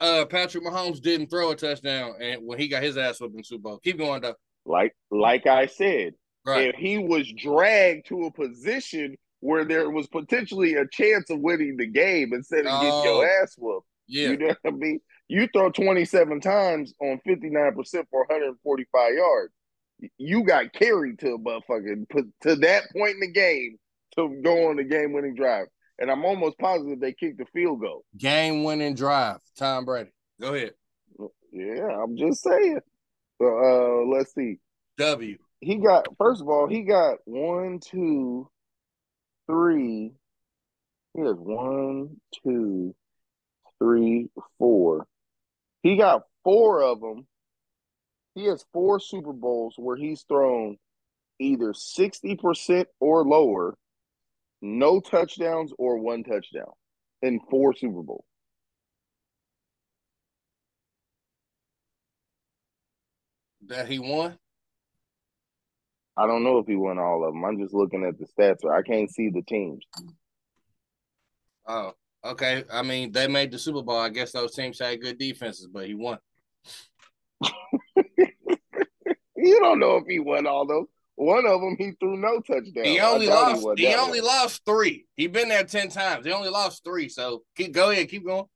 Uh, Patrick Mahomes didn't throw a touchdown, and when he got his ass whooped in the Super Bowl. Keep going though. Like like I said, Right. if he was dragged to a position where there was potentially a chance of winning the game instead of getting Oh. your ass whooped. Yeah. You know what I mean? You throw 27 times on 59% for 145 yards. You got carried to a motherfucking put to that point in the game to go on the game winning drive. And I'm almost positive they kicked the field goal. Game winning drive. Tom Brady. Go ahead. Yeah, I'm just saying. So uh let's see. W. He got first of all, he got one, two, three. He has one, two, three, four. He got four of them. He has four Super Bowls where he's thrown either 60% or lower, no touchdowns or one touchdown in four Super Bowls. That he won. I don't know if he won all of them. I'm just looking at the stats. I can't see the teams. Oh, okay. I mean, they made the Super Bowl. I guess those teams had good defenses, but he won. You don't know if he won all those. One of them, he threw no touchdown. He only lost. won He, only one. lost three. He been there ten times. He only lost three. So keep go ahead. Keep going.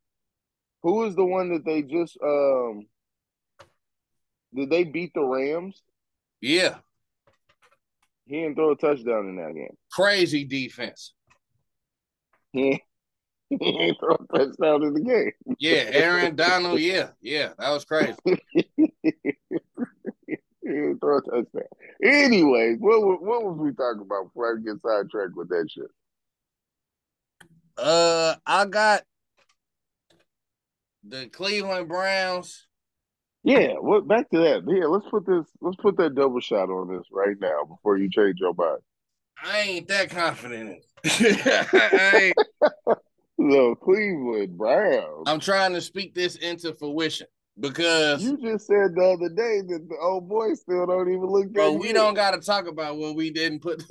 Who is the one that they just um? Did they beat the Rams? Yeah, He didn't throw a touchdown in that game. crazy defense. He, he didn't throw a touchdown in the game. Yeah, Aaron Donald. Yeah, yeah, that was crazy. he didn't throw a touchdown. Anyways, what what was we talking about before I get sidetracked with that shit? Uh, I got the Cleveland Browns. Yeah, what back to that. Yeah, let's put this let's put that double shot on this right now before you change your mind. I ain't that confident in it. I ain't- The Cleveland Browns. I'm trying to speak this into fruition because, You just said the other day that the old boys still don't even look bro, we good. don't got to talk about what we didn't put.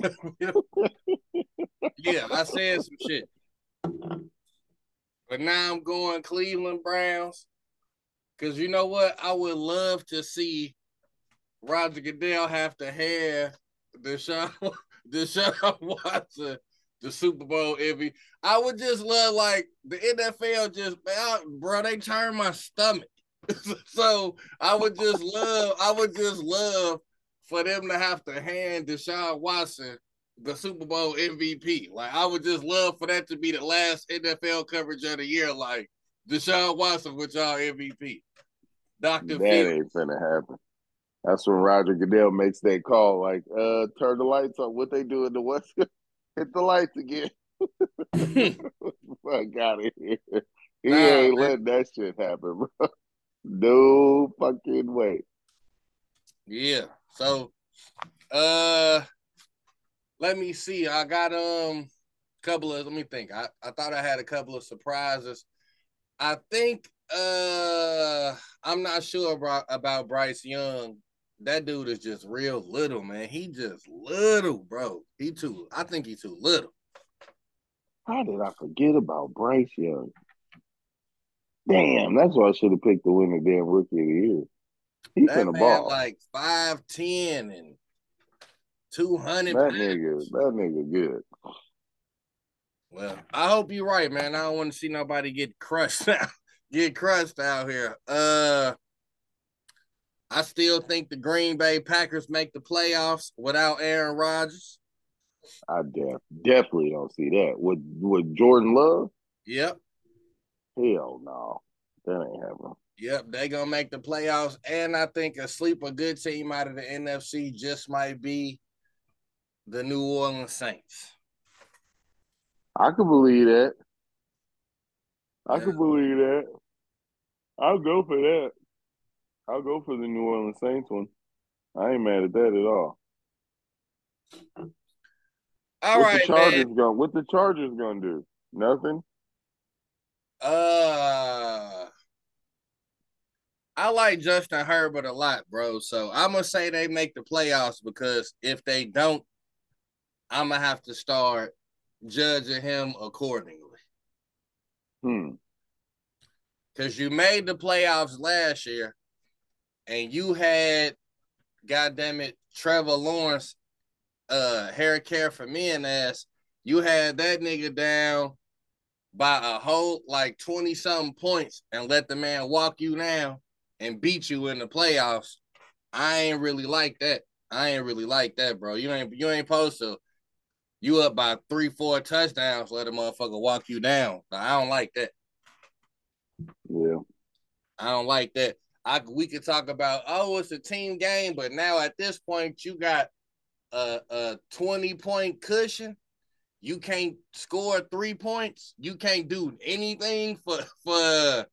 yeah, I said some shit, but now I'm going Cleveland Browns because you know what? I would love to see Roger Goodell have to have Deshaun Deshaun Watson the Super Bowl MVP. I would just love like the NFL just bro, they turn my stomach. so I would just love, I would just love for them to have to hand Deshaun Watson the Super Bowl MVP. Like I would just love for that to be the last NFL coverage of the year. Like Deshaun Watson with y'all MVP. Dr. That Phil. ain't finna happen. That's when Roger Goodell makes that call, like, uh, turn the lights on. What they do in the West? Hit the lights again. Fuck out of here. He Nah, ain't man. letting that shit happen, bro. No fucking way. Yeah. So uh let me see. I got um a couple of let me think. I, I thought I had a couple of surprises. I think uh I'm not sure about, about Bryce Young. That dude is just real little, man. He just little, bro. He too I think he too little. How did I forget about Bryce Young? Damn, that's why I should have picked the winner damn rookie of the year. He's That in man ball. like 5'10 and 200 that nigga, that nigga good. Well, I hope you're right, man. I don't want to see nobody get crushed out, get crushed out here. Uh, I still think the Green Bay Packers make the playoffs without Aaron Rodgers. I def- definitely don't see that. With with Jordan Love? Yep, Hell no. That ain't happening. yep, they gonna make the playoffs, and I think a sleeper good team out of the NFC just might be the New Orleans Saints. I could believe that. I Yeah. could believe that. I'll go for that. I'll go for the New Orleans Saints one. I ain't mad at that at all. All what right, the Chargers man. gonna what the Chargers gonna do? Nothing? Uh, I like Justin Herbert a lot, bro. So I'm gonna say they make the playoffs because if they don't, I'm gonna have to start judging him accordingly. Hmm. Because you made the playoffs last year, and you had, goddamn it, Trevor Lawrence, uh, hair care for men ass. You had that nigga down by a whole like 20 something points and let the man walk you down and beat you in the playoffs. I ain't really like that. I ain't really like that, bro. You ain't you ain't supposed to you up by three, four touchdowns, let a motherfucker walk you down. I don't like that. Yeah. I don't like that. I we could talk about oh it's a team game, but now at this point you got a, a 20 point cushion. You can't score three points. You can't do anything for for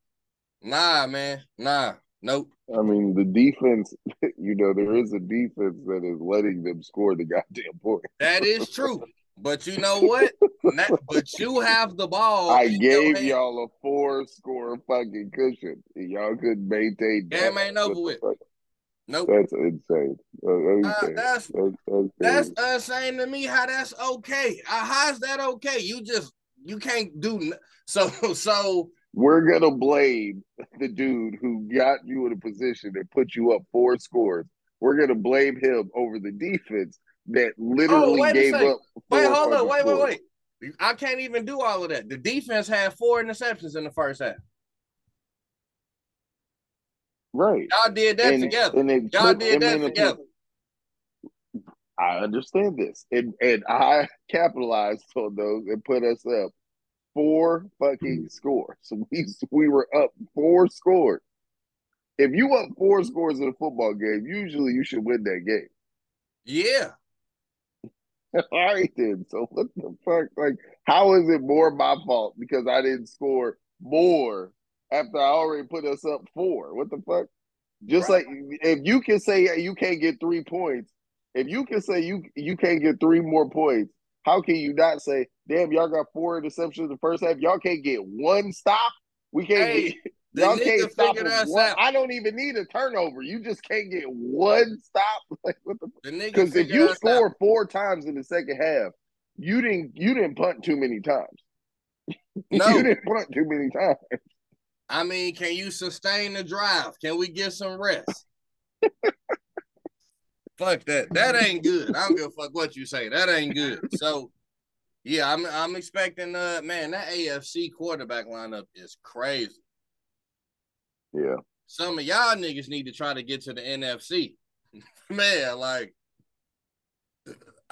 nah, man. Nah, nope. I mean the defense, you know, there is a defense that is letting them score the goddamn point. That is true. But you know what? Not- but you have the ball. I gave y'all a four score fucking cushion. Y'all couldn't maintain Game that. ain't over with. fuck? Nope. That's insane. Uh, Uh, insane. that's That's, that's, That's insane to me. How that's okay? Uh, how's that okay? You just you can't do n- so. So We're gonna blame the dude who got you in a position and put you up four scores. We're gonna blame him over the defense that oh, literally Oh, gave up. wait, hold up, wait, wait, wait. I can't even do all of that. The defense had four interceptions in the first half. Right. Y'all did that and, together. And Y'all did that together. I understand this, and and I capitalized on those and put us up four fucking mm-hmm. scores. So we we were up four scores. If you up four mm-hmm. scores in a football game, usually you should win that game. Yeah. All right then. So what the fuck? Like, how is it more my fault because I didn't score more after I already put us up four? What the fuck? Just right. like if you can say you can't get three points, if you can say you you can't get three more points, how can you not say, damn, y'all got four interceptions in the first half? Y'all can't get one stop. We can't hey, get, y'all can't stop one. I don't even need a turnover. You just can't get one stop. Like what the because if you score out. four times in the second half, you didn't you didn't punt too many times. No. you didn't punt too many times. I mean, can you sustain the drive? Can we get some rest? fuck that. That ain't good. I don't give a fuck what you say. That ain't good. So yeah, I'm I'm expecting uh man, that AFC quarterback lineup is crazy. Yeah. Some of y'all niggas need to try to get to the NFC. man, like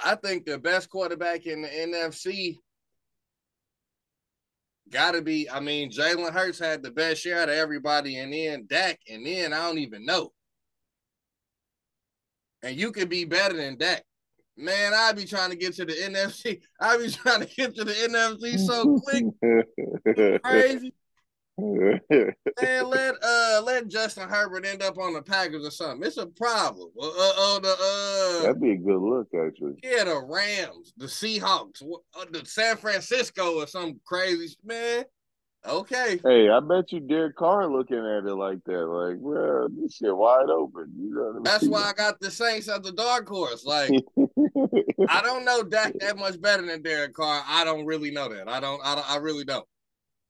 I think the best quarterback in the NFC gotta be. I mean, Jalen Hurts had the best share out of everybody, and then Dak, and then I don't even know and you could be better than that. Man, I'd be trying to get to the NFC. I'd be trying to get to the NFC so quick. Crazy. Man, let uh let Justin Herbert end up on the Packers or something. It's a problem. Uh, uh, the uh, That'd be a good look, actually. Yeah, the Rams, the Seahawks, uh, the San Francisco or some crazy man. Okay. Hey, I bet you Derek Carr looking at it like that. Like, well, this shit wide open. You know I mean? That's why I got the Saints as the dark horse. Like, I don't know Dak that much better than Derek Carr. I don't really know that. I don't. I, don't, I really don't.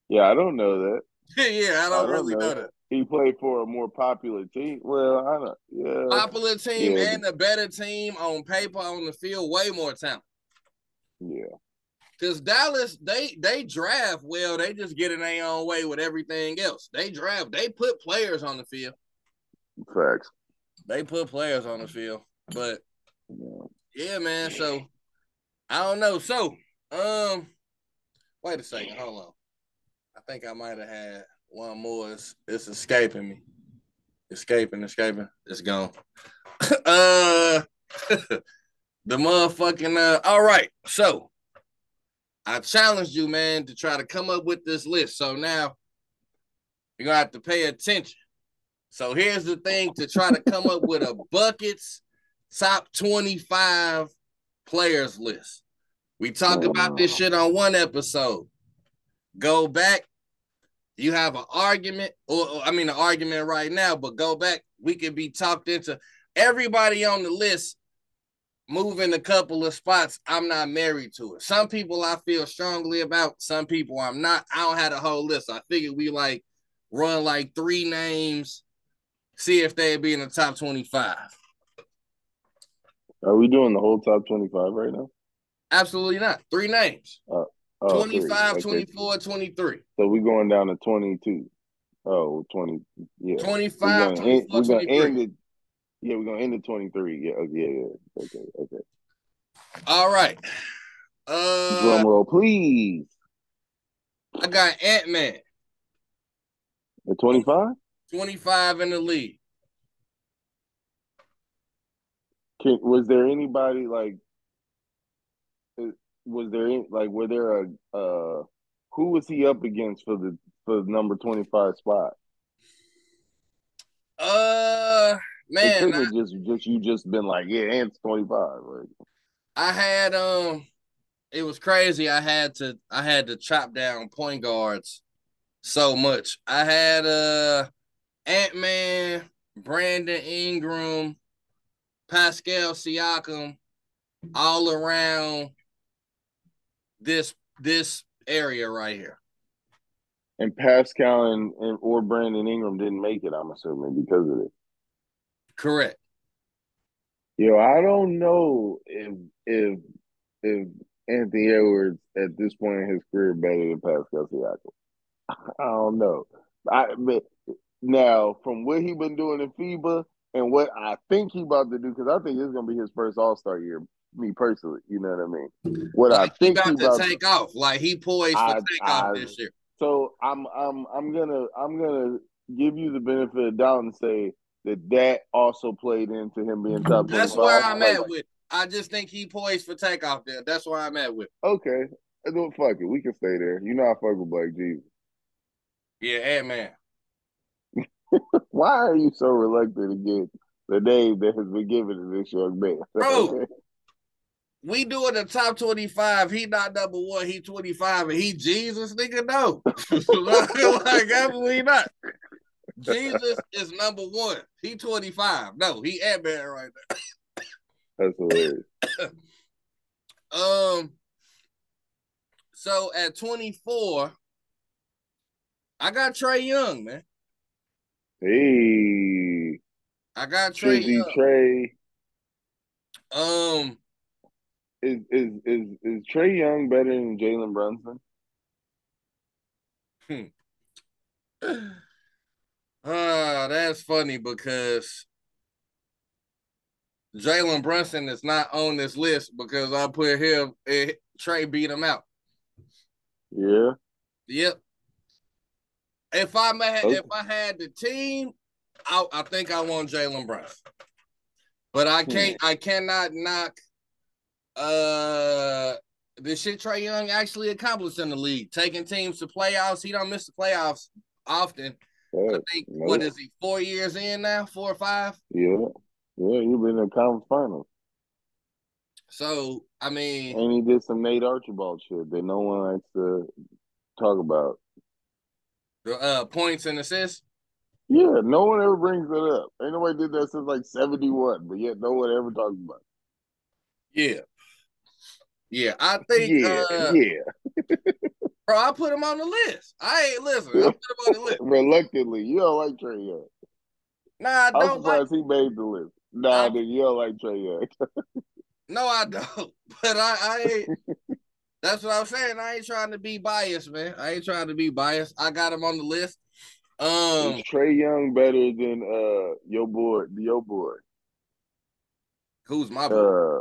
Yeah, I don't know that. yeah, I don't, I don't really know. know. that. He played for a more popular team. Well, I don't. Yeah, popular team yeah. and a better team on paper on the field. Way more talent. Yeah. Because Dallas, they they draft well. They just get in their own way with everything else. They draft. They put players on the field. Facts. They put players on the field, but yeah, yeah man. So I don't know. So um, wait a second. Hold on. I think I might have had one more. It's, it's escaping me. Escaping, escaping. It's gone. uh, the motherfucking uh. All right. So I challenged you, man, to try to come up with this list. So now you're gonna have to pay attention. So here's the thing to try to come up with a Bucketz top 25 players list. We talked about this shit on one episode. Go back. You have an argument, or, or I mean, an argument right now, but go back. We could be talked into everybody on the list moving a couple of spots, I'm not married to it. Some people I feel strongly about, some people I'm not. I don't have a whole list. I figured we like run like three names, see if they'd be in the top 25. Are we doing the whole top 25 right now? Absolutely not. Three names. Uh, oh, 25, okay. 24, 23. So we're going down to 22. Oh, 20. Yeah. 25, 24, we're gonna 23. End it, yeah, we're gonna end at 23. Yeah, okay, yeah. Okay, okay. All right. Uh drum roll, please. I got Ant Man. At 25? 25 in the league. Can, was there anybody like was there any, like were there a uh who was he up against for the for the number 25 spot? Uh Man, I, just just you just been like, yeah, Ant's twenty five. Right? I had um, it was crazy. I had to I had to chop down point guards so much. I had uh Ant Man, Brandon Ingram, Pascal Siakam, all around this this area right here. And Pascal and, and or Brandon Ingram didn't make it, I'm assuming, because of it. Correct. Yo, I don't know if if if Anthony Edwards at this point in his career better than Pascal Siakam. I don't know. I but now from what he been doing in FIBA And what I think he about to do, because I think this is gonna be his first All Star year. Me personally, you know what I mean. What like I think about about to take off. Like he poised for I- takeoff I- this year. So I'm I'm I'm gonna I'm gonna give you the benefit of doubt and say that that also played into him being top. That's 25. where I'm Like, at with. I just think he poised for takeoff there. That's where I'm at with. Okay, don't fuck it. We can stay there. You know I fuck with Black Jesus. Yeah, hey man. Why are you so reluctant to get the name that has been given to this young man? Bro. We doing the top 25. He not number one. He 25 and he Jesus, nigga. No. like, absolutely not. Jesus is number one. He 25. No, he at Man right there. That's hilarious. Um, so at 24, I got Trae Young, man. Hey, I got Trae Young. Trae. Um, Is is is is Trae Young better than Jalen Brunson? Ah, that's funny because Jalen Brunson is not on this list because I put him. eh, Trae beat him out. Yeah. Yep. If I had, Okay. if I had the team, I, I think I want Jalen Brunson. But I can't. I cannot knock. Uh, the shit Trae Young actually accomplished in the league, taking teams to playoffs. He don't miss the playoffs often. I think no. what is he? Four years in now, four or five. Yeah. Yeah, you've been in the conference finals. So I mean, And he did some Nate Archibald shit that no one likes to talk about. the uh, points and assists. Yeah, no one ever brings it up. Ain't nobody did that since like 71, but yet no one ever talks about Yeah, yeah. I think. Yeah, uh, yeah. bro, I put him on the list. I ain't listen. I put him on the list. Reluctantly. You don't like Trae Young. Nah, I I'm don't like. he made the list. Nah, I'm- then you don't like Trae Young. No, I don't. But I, I ain't. That's what I'm saying. I ain't trying to be biased, man. I ain't trying to be biased. I got him on the list. Um, Is Trae Young better than uh your boy, your boy, who's my boy? uh,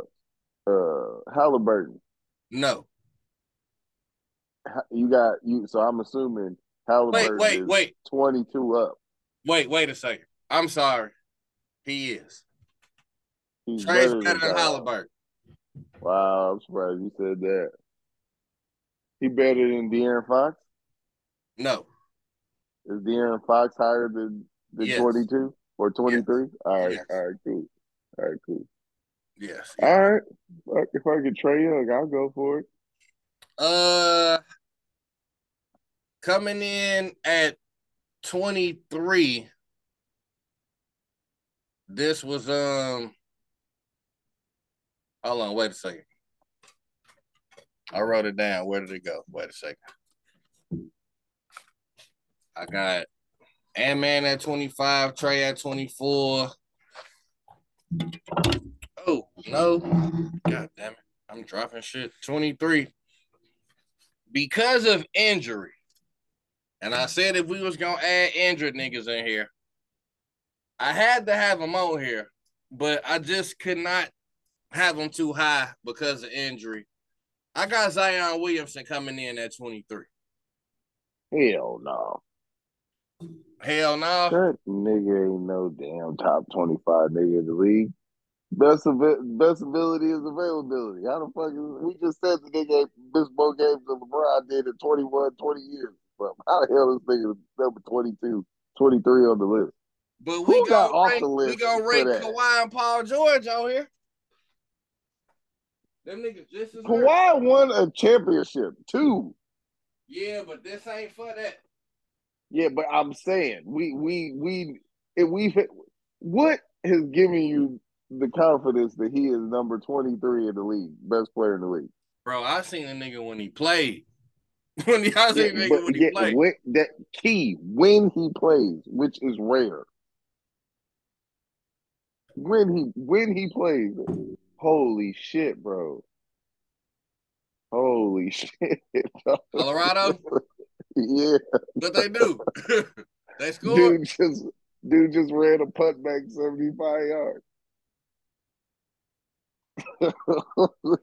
uh, Haliburton? No. You got you. So I'm assuming Haliburton Wait, wait, is wait, 22 up. wait, wait a second. I'm sorry. He is. He's Trae's better than Kyle. Haliburton. Wow, I'm surprised you said that. He better than De'Aaron Fox? No. Is De'Aaron Fox higher than, than Yes. 22 or 23? All right, Yes. all right, cool. All right, cool. Yes. All right. If I get Trae Young, I'll go for it. Uh, coming in at 23. This was um. Hold on, wait a second. I wrote it down. Where did it go? Wait a second. I got Ant Man at 25, Trae at 24. No. God damn it. I'm dropping shit. 23 because of injury, and I said if we was gonna add injured niggas in here, I had to have them on here, but I just could not have them too high because of injury. I got Zion Williamson coming in at 23. Hell no. Hell no. That nigga ain't no damn top 25 nigga in the league. Best of best ability is availability. How the fuck is we just said the nigga missed more games than LeBron did in 21, 20 years. But how the hell is nigga number 22, 23 on the list? But we Who got gonna off rank, the list we gonna rank? Kawhi and Paul George on here. Them niggas just as hurt. Kawhi won a championship too. Yeah, but this ain't for that. Yeah, but I'm saying we we we if we what has given you the confidence that he is number 23 in the league, best player in the league? Bro, I seen a nigga when he played. when he, I seen a nigga when he yeah, played. when, that key when he plays, which is rare. When he when he plays, holy shit, bro! Holy shit! Colorado, yeah, what they do? they scored. dude, just Dude just ran a putt back 75 yards.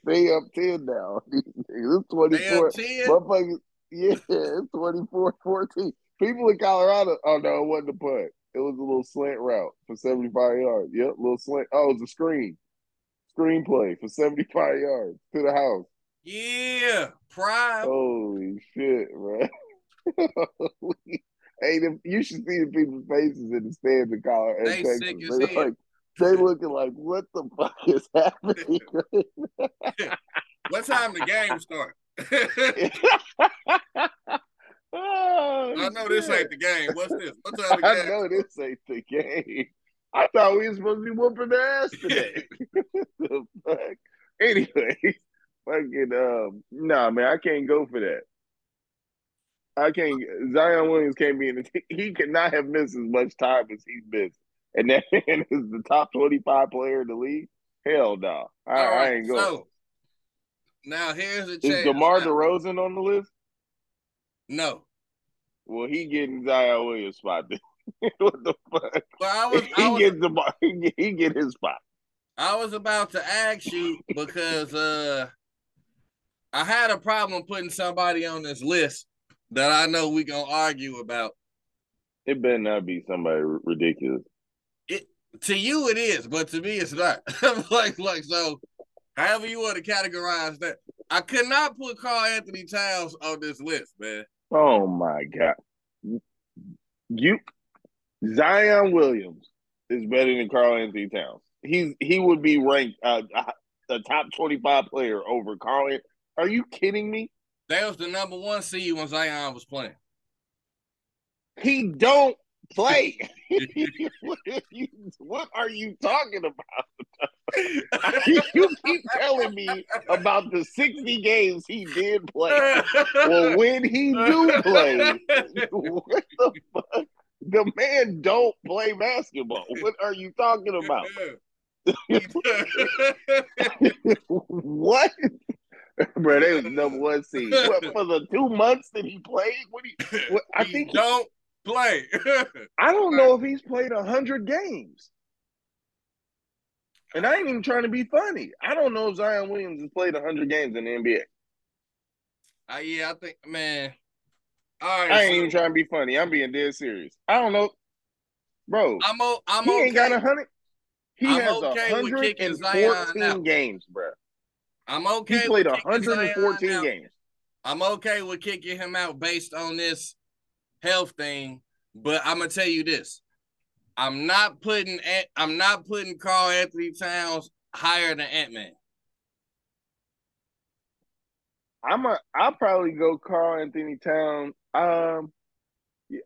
they up 10 now. It's 24. Motherfuckers, yeah, it's 24 14. People in Colorado, oh no, it wasn't a punt. It was a little slant route for 75 yards. Yep, little slant. Oh, it was a screen. Screenplay for 75 yards to the house. Yeah, prime. Holy shit, man. hey, you should see the people's faces in the stands in Colorado. They Texas. sick as they like, they looking like, what the fuck is happening? what time the game start? oh, I know shit. this ain't the game. What's this? What time the game? I know this ain't the game. I thought we were supposed to be whooping their ass today. the fuck? Anyway, fucking um, nah, man, I can't go for that. I can't. Zion Williams can't be in the. He could not have missed as much time as he's missed, and that man is the top twenty-five player in the league. Hell no, nah. I, right, I, ain't going. So, now here's the. Is DeMar DeRozan on the list? No. Well, he getting Zion Williams spot. what the fuck? Well, I was, I was, he gets the he, he get his spot. I was about to ask you because uh I had a problem putting somebody on this list that I know we gonna argue about. It better not be somebody ridiculous. To you it is, but to me it's not. like like so. However you want to categorize that, I could not put Karl-Anthony Towns on this list, man. Oh my god, you Zion Williams is better than Karl-Anthony Towns. He's he would be ranked uh, a top twenty five player over Karl. Are you kidding me? That was the number one seed when Zion was playing. He don't play. what, are you, what, are you, talking about? you keep telling me about the 60 games he did play. Well, when he do play, what the fuck? The man don't play basketball. What are you talking about? what? Bro, they was number one seed. What, for the two months that he played? What he? What, I think don't play. I don't know if he's played a hundred games. And I ain't even trying to be funny. I don't know if Zion Williams has played hundred games in the NBA. Uh, yeah, I think, man. All right, I ain't so, even trying to be funny. I'm being dead serious. I don't know, bro. I'm, o- I'm he okay. ain't got a hundred. He I'm has okay 114 games, bro. I'm okay. He played 114 games. I'm okay with kicking him out based on this health thing, but I'm gonna tell you this: I'm not putting I'm not putting Karl-Anthony Towns higher than Ant Man. I'm a. I'll probably go Karl-Anthony Towns. Um,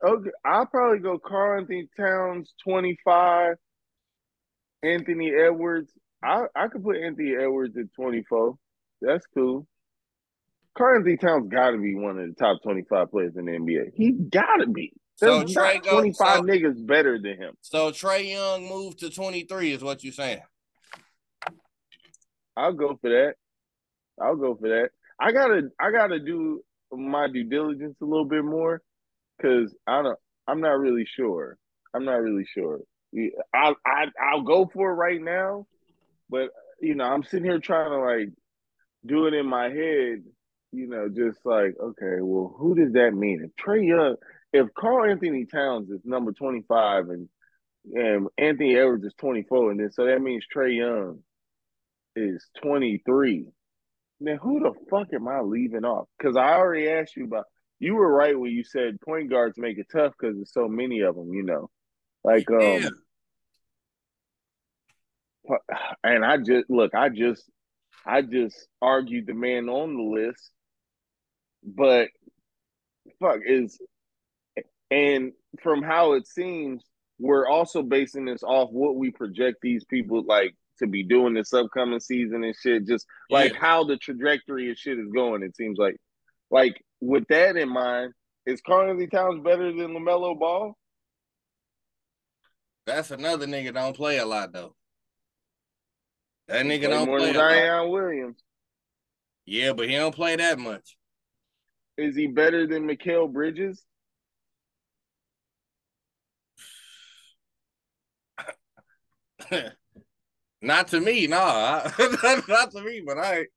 okay, I'll probably go Karl-Anthony Towns 25. Anthony Edwards I I could put Anthony Edwards at 24. That's cool. Karl-Anthony Towns got to be one of the top 25 players in the NBA. He got to be. There's so Trae 25 so, niggas better than him. So Trae Young moved to 23 is what you're saying. I'll go for that. I'll go for that. I gotta I gotta do my due diligence a little bit more because I don't I'm not really sure. I'm not really sure. I I I'll go for it right now, but you know, I'm sitting here trying to like do it in my head, you know, just like, okay, well, who does that mean? If Trae Young, if Karl-Anthony Towns is number 25 and and Anthony Edwards is 24, and then so that means Trae Young is 23. Then who the fuck am I leaving off? Because I already asked you about. You were right when you said point guards make it tough because there's so many of them. You know, like um, yeah and I just look, I just I just argued the man on the list, but fuck is and from how it seems, we're also basing this off what we project these people like to be doing this upcoming season and shit. Just like yeah. how the trajectory of shit is going. It seems like, like with that in mind, is Karl-Anthony Towns better than LaMelo Ball? That's another nigga don't play a lot though. That nigga play don't more play. Zion Williams. Yeah, but he don't play that much. Is he better than Mikal Bridges? not to me, nah. not to me, but I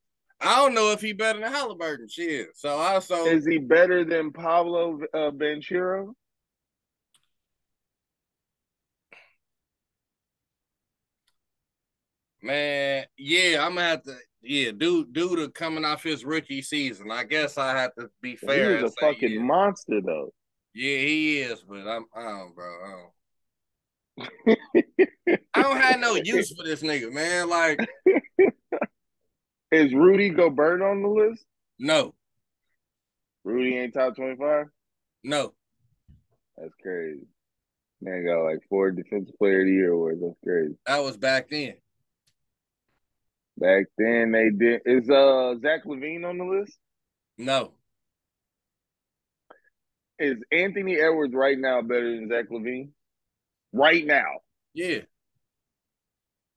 I don't know if he better than Haliburton. Shit. So I so Is he better than Paolo uh, Banchero? man, yeah, I'm gonna have to yeah, dude, dude to coming off his rookie season. I guess I have to be fair. He's a fucking yeah. monster though. Yeah, he is, but I'm I don't bro. I don't. I don't have no use for this nigga, man. Like, is Rudy Gobert on the list? No. Rudy ain't top twenty five. No. That's crazy. Man got like four defensive player of the year awards. That's crazy. That was back then. Back then they did. Is uh Zach LaVine on the list? No. Is Anthony Edwards right now better than Zach LaVine? Right now. Yeah.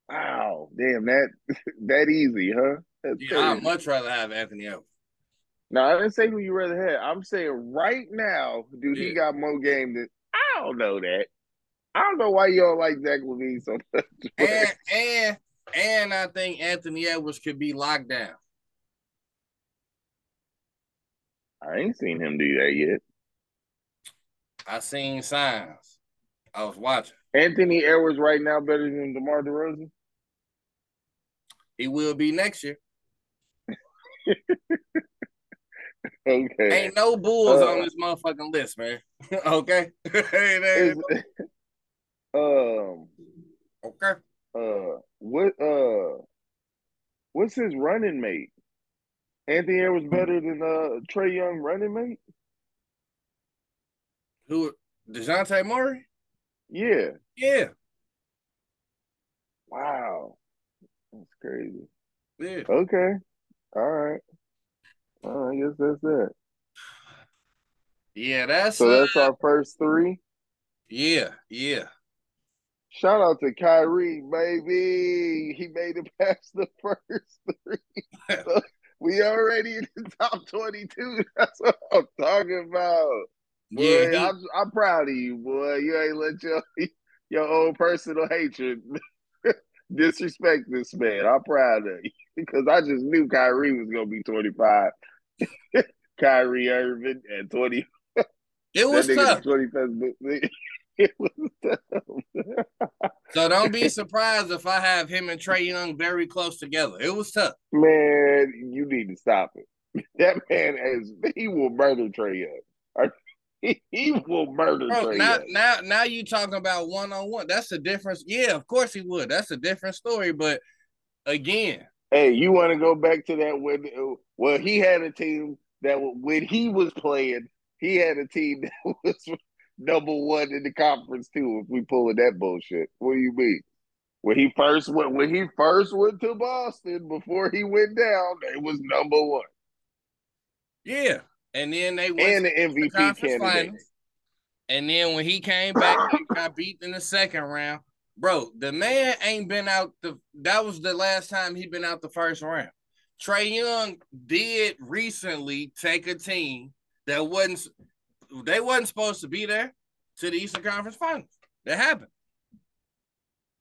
Wow. Damn that that easy, huh? That's yeah, I'd much rather have Anthony Edwards. No, I didn't say who you rather have. I'm saying right now, dude, yeah. he got more game than I don't know that. I don't know why y'all like Zach LaVine so much. And and and I think Anthony Edwards could be locked down. I ain't seen him do that yet. I seen signs. I was watching. Anthony Edwards right now better than DeMar DeRozan? He will be next year. okay. Ain't no Bulls uh, on this motherfucking list, man. okay. um. Okay. Uh, what? Uh, what's his running mate? Anthony Edwards better than uh Trae Young running mate? Who? Dejounte Murray? Yeah. Yeah. Wow. That's crazy. Yeah. Okay. All right. I guess that's it. Yeah, that's so. That's uh, our first three. Yeah, yeah. Shout out to Kyrie, baby. He made it past the first three. so we already in the top twenty-two. That's what I'm talking about. Boy, yeah, I'm, I'm proud of you, boy. You ain't let your your own personal hatred disrespect this man. I'm proud of you because I just knew Kyrie was gonna be 25. Kyrie Irving at 20. It was tough. 25th. It was tough. so don't be surprised if I have him and Trae Young very close together. It was tough. Man, you need to stop it. That man is he will murder Trae Young. he will murder. Bro, now, now, now you talking about one on one. That's a difference. Yeah, of course he would. That's a different story. But again, hey, you want to go back to that when? Well, he had a team that when he was playing, he had a team that was number one in the conference too. If we pulling that bullshit, what do you mean? When he first went, when he first went to Boston before he went down, they was number one. Yeah, and then they went and the MVP candidate. Finals. And then when he came back, he got beat in the second round. Bro, the man ain't been out the that was the last time he been out the first round. Trae Young did recently take a team that wasn't they wasn't supposed to be there to the Eastern Conference Finals. That happened.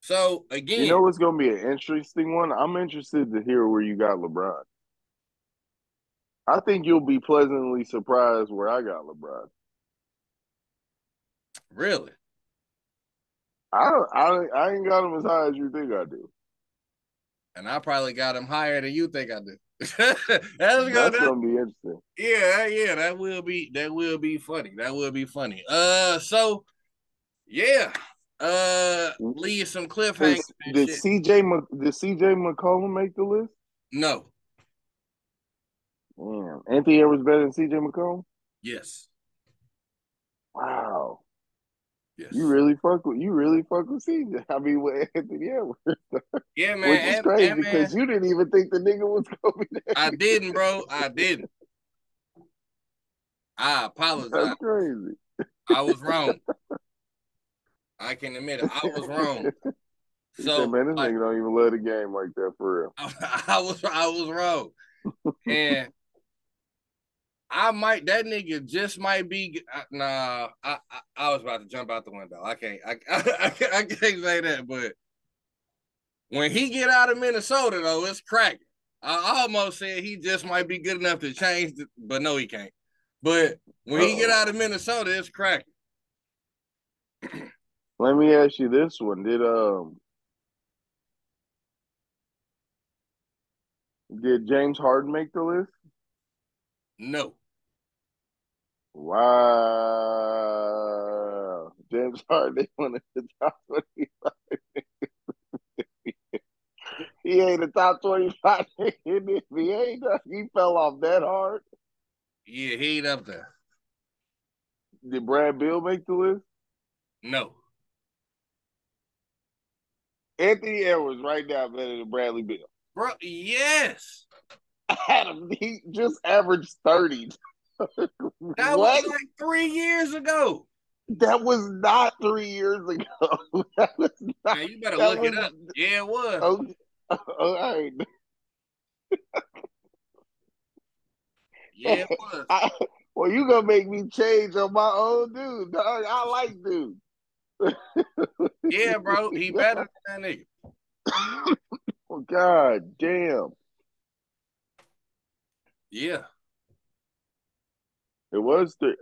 So again, you know what's going to be an interesting one. I'm interested to hear where you got LeBron. I think you'll be pleasantly surprised where I got LeBron. Really? I don't. I I ain't got him as high as you think I do. And I probably got him higher than you think I do. That's, gonna, gonna be interesting. Yeah, yeah, that will be that will be funny. That will be funny. Uh, so yeah, uh, leave some cliffhangers. Did, did CJ did CJ McCollum make the list? No. Damn. Anthony Edwards better than CJ McCollum? Yes. Wow. Yes. You really fuck with you really fuck with CJ. I mean with Anthony Edwards. Yeah, man. Which is crazy because you didn't even think the nigga was gonna be there. I didn't, bro. I didn't. I apologize. That's crazy. I was wrong. I can admit it. I was wrong. So said, man, this like, nigga don't even love the game like that for real. I, I was I was wrong. and I might that nigga just might be nah. I, I, I was about to jump out the window. I can't I I, I, can't say that, but When he get out of Minnesota, though, it's cracking. I almost said he just might be good enough to change, the, but no, he can't. But when he get out of Minnesota, it's cracking. Let me ask you this one: Did um did James Harden make the list? No. Wow, James Harden one of the top twenty-five. he ain't a top twenty-five in the NBA. He fell off that hard. Yeah, he ain't up there. Did Brad Beal make the list? No. Anthony Edwards right now better than Bradley Beal. Bro, yes. Adam, he just averaged 30. That what? was like three years ago. That was not three years ago. that was not, Man, you better look it up. Yeah, it was. Okay. All right. Yeah, it was. I, well, you gonna make me change on my own dude. dog. I like dude. Yeah, bro. He better than that nigga. oh, God damn. Yeah. It was the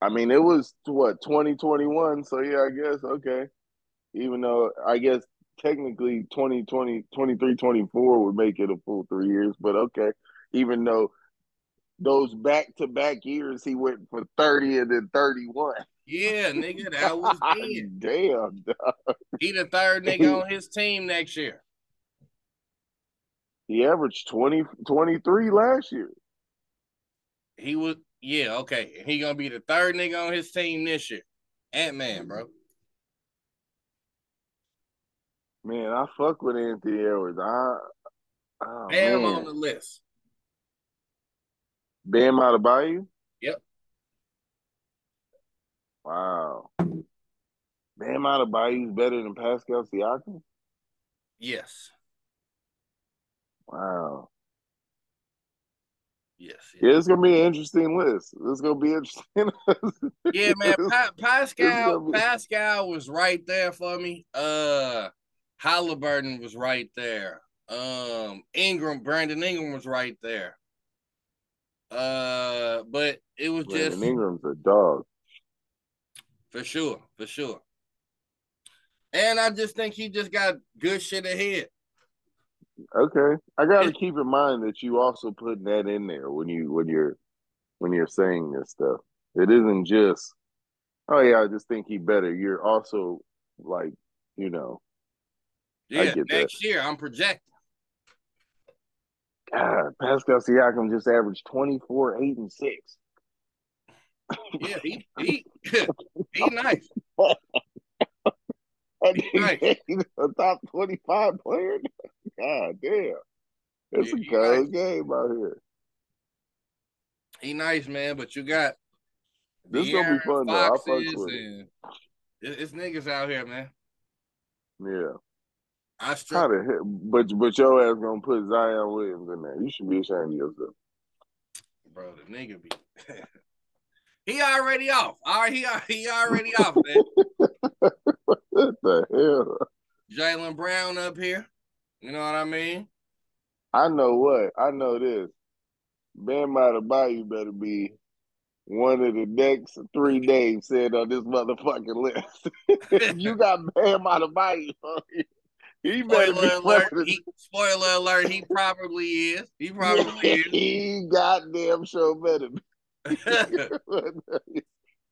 I mean, it was what, 2021, so yeah, I guess okay. Even though I guess technically 2020, 23, 24 would make it a full three years, but okay. Even though those back to back years he went for 30 and then 31. Yeah, nigga, that was it. Damn. dog. He the third nigga on his team next year. He averaged 20, 23 last year. He was yeah, okay. He gonna be the third nigga on his team this year. Ant Man, bro. Man, I fuck with Anthony Edwards. I, oh, Bam man. on the list. Bam Adebayo? Yep. Wow. Bam Adebayo's better than Pascal Siakam? Yes. Wow. Yes. yes. Yeah, it's gonna be an interesting list. It's gonna be interesting. Yeah, man. Pa- Pascal be- Pascal was right there for me. Uh Haliburton was right there. Um Ingram, Brandon Ingram was right there. Uh, but it was just Ingram's a dog. for sure, for sure. And I just think he just got good shit ahead. Okay. I gotta keep in mind that you also putting that in there when you when you're when you're saying this stuff. It isn't just oh yeah, I just think he better. You're also like, you know, Yeah, get that. next year I'm projecting. God, Pascal Siakam just averaged 24, 8, and 6. Yeah, he he he nice. He nice. a top 25 player. God damn. It's Yeah, a cold nice. game out here. He nice, man. But you got This gonna be fun, though. I fuck with it. and it- it's niggas out here, man. Yeah. I How struck. the hell? But, but your ass gonna put Zion Williams in there. You should be ashamed of yourself. bro, the nigga be. he already off. All right, he he already off, man. What the hell? Jaylen Brown up here. You know what I mean? I know what. I know this. Bam Adebayo better be one of the next three names said on this motherfucking list. if you got Bam Adebayo on here, he better be Spoiler alert. He, spoiler alert. He probably is. He probably is. he goddamn sure better be.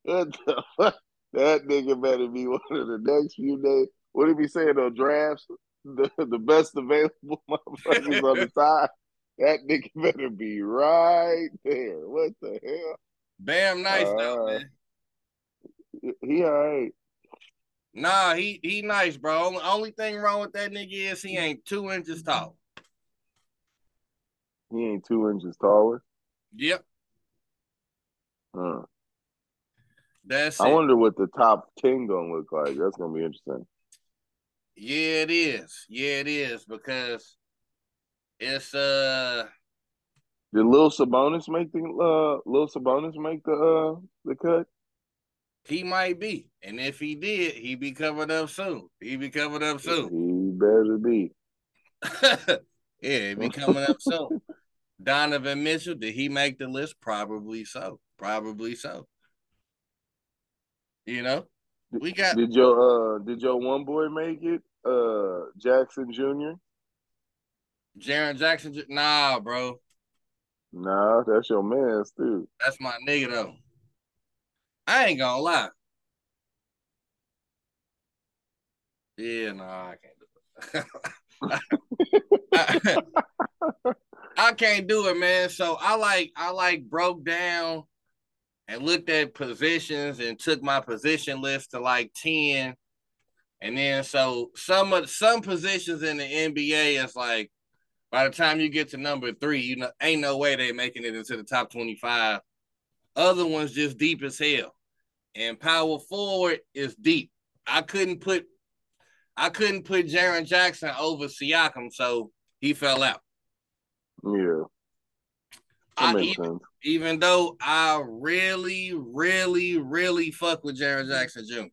what the, fuck? That nigga better be one of the next few days. What did he saying on drafts? The the best available motherfuckers on the side. That nigga better be right there. What the hell? Bam, nice though, Uh, man. He all right. Nah, he he nice, bro. Only, only thing wrong with that nigga is he ain't two inches tall. He ain't two inches taller. Yep, Huh. that's I it. wonder what the top ten gonna look like. That's gonna be interesting. Yeah, it is. Yeah, it is because it's uh Did Lil Sabonis make the uh Lil Sabonis make the uh the cut? he might be, and if he did, he'd be covered up soon. He'd be covered up soon. He better be. yeah, it be coming up soon. Donovan Mitchell, did he make the list? Probably so. Probably so. You know, we got. Did your uh did your one boy make it? Uh, Jackson Jr. Jaren Jackson. Nah, bro. Nah, that's your man's too. That's my nigga though. I ain't gonna lie. Yeah, nah, I can't do it. I can't do it, man. So I like I like broke down and looked at positions and took my position list to like 10. And then so some of some positions in the NBA is like by the time you get to number three, you know, ain't no way they making it into the top 25. Other ones just deep as hell. And power forward is deep. I couldn't put I couldn't put Jaren Jackson over Siakam, so he fell out. Yeah. I, even, even, though I really, really, really fuck with Jaren Jackson Jr.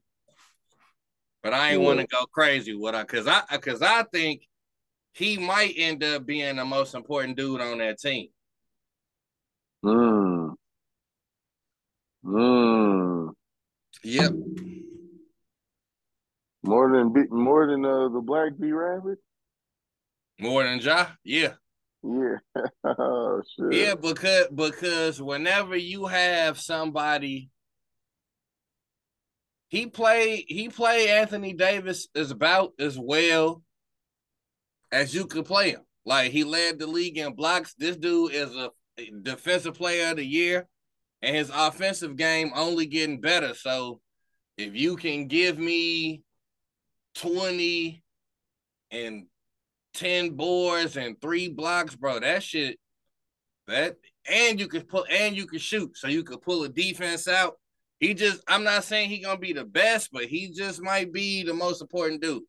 But I ain't yeah. want to go crazy with I cause I cause I think he might end up being the most important dude on that team. Hmm. Hmm. Yep. More than more than uh, the Black B Rabbit. More than Ja, yeah. Yeah. oh, shit. Yeah, because because whenever you have somebody, he played he played Anthony Davis as about as well as you could play him. Like he led the league in blocks. This dude is a defensive player of the year, and his offensive game only getting better. So if you can give me 20 and 10 boards and three blocks, bro, that shit, that, and you can pull, and you can shoot. So you could pull a defense out. He just, I'm not saying he gonna be the best, but he just might be the most important dude.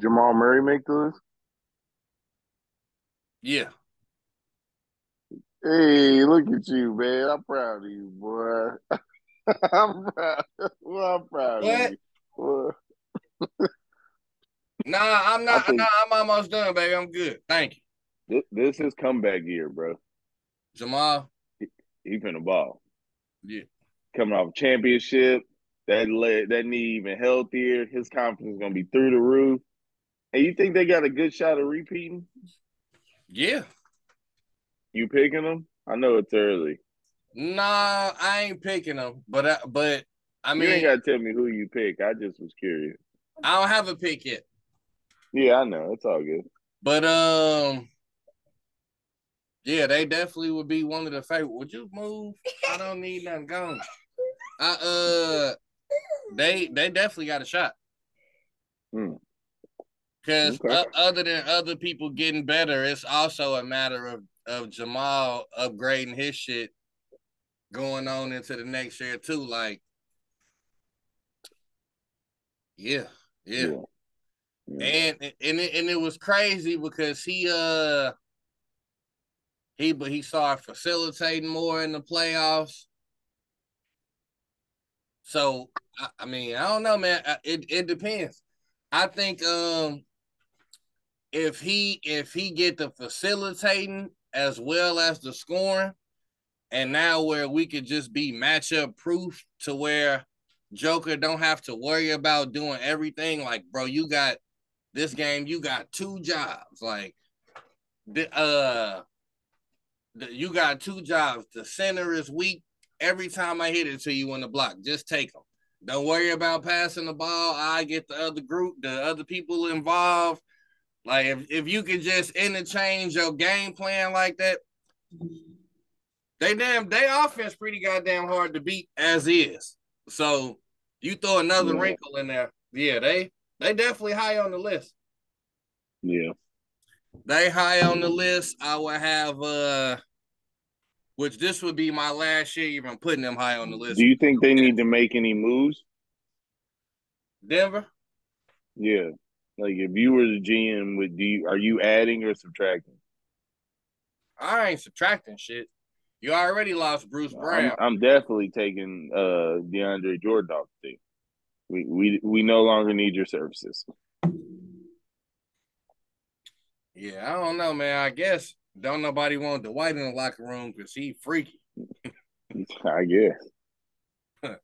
Jamal Murray make the list? Yeah. Hey, look at you, man. I'm proud of you, boy. I'm proud. Well, I'm proud what? of you. Nah, I'm not. Nah, I'm almost done, baby. I'm good. Thank you. This, this is comeback year, bro. Jamal, he, he finna ball. Yeah, coming off championship, that leg, that knee even healthier. His confidence is gonna be through the roof. And you think they got a good shot of repeating? Yeah. You picking them? I know it's early. Nah, I ain't picking them, but I, but I mean, you ain't gotta tell me who you pick. I just was curious. I don't have a pick yet. Yeah, I know. It's all good. But um, yeah, they definitely would be one of the favorite. Would you move? I don't need nothing going. I uh, they they definitely got a shot. Hmm. Because okay. uh, other than other people getting better, it's also a matter of of Jamal upgrading his shit going on into the next year too. Like, yeah, yeah. yeah. And and it, and it was crazy because he uh he but he started facilitating more in the playoffs. So I, I mean I don't know, man. It it depends. I think um if he if he get the facilitating as well as the scoring, and now where we could just be matchup proof to where Joker don't have to worry about doing everything. Like, bro, you got this game, you got two jobs. Like, the uh, the, you got two jobs. The center is weak. Every time I hit it to you on the block, just take them. Don't worry about passing the ball. I get the other group, the other people involved. Like if, if you can just interchange your game plan like that, they damn they offense pretty goddamn hard to beat as is. So you throw another yeah. wrinkle in there, yeah, they they definitely high on the list. Yeah. They high on the list. I would have uh which this would be my last year even putting them high on the list. Do you think they need to make any moves? Denver? Yeah. Like if you were the GM, would do you, are you adding or subtracting? I ain't subtracting shit. You already lost Bruce Brown. I'm, I'm definitely taking uh DeAndre Jordan off the team. We we we no longer need your services. Yeah, I don't know, man. I guess don't nobody want Dwight in the locker room because he freaky. I guess.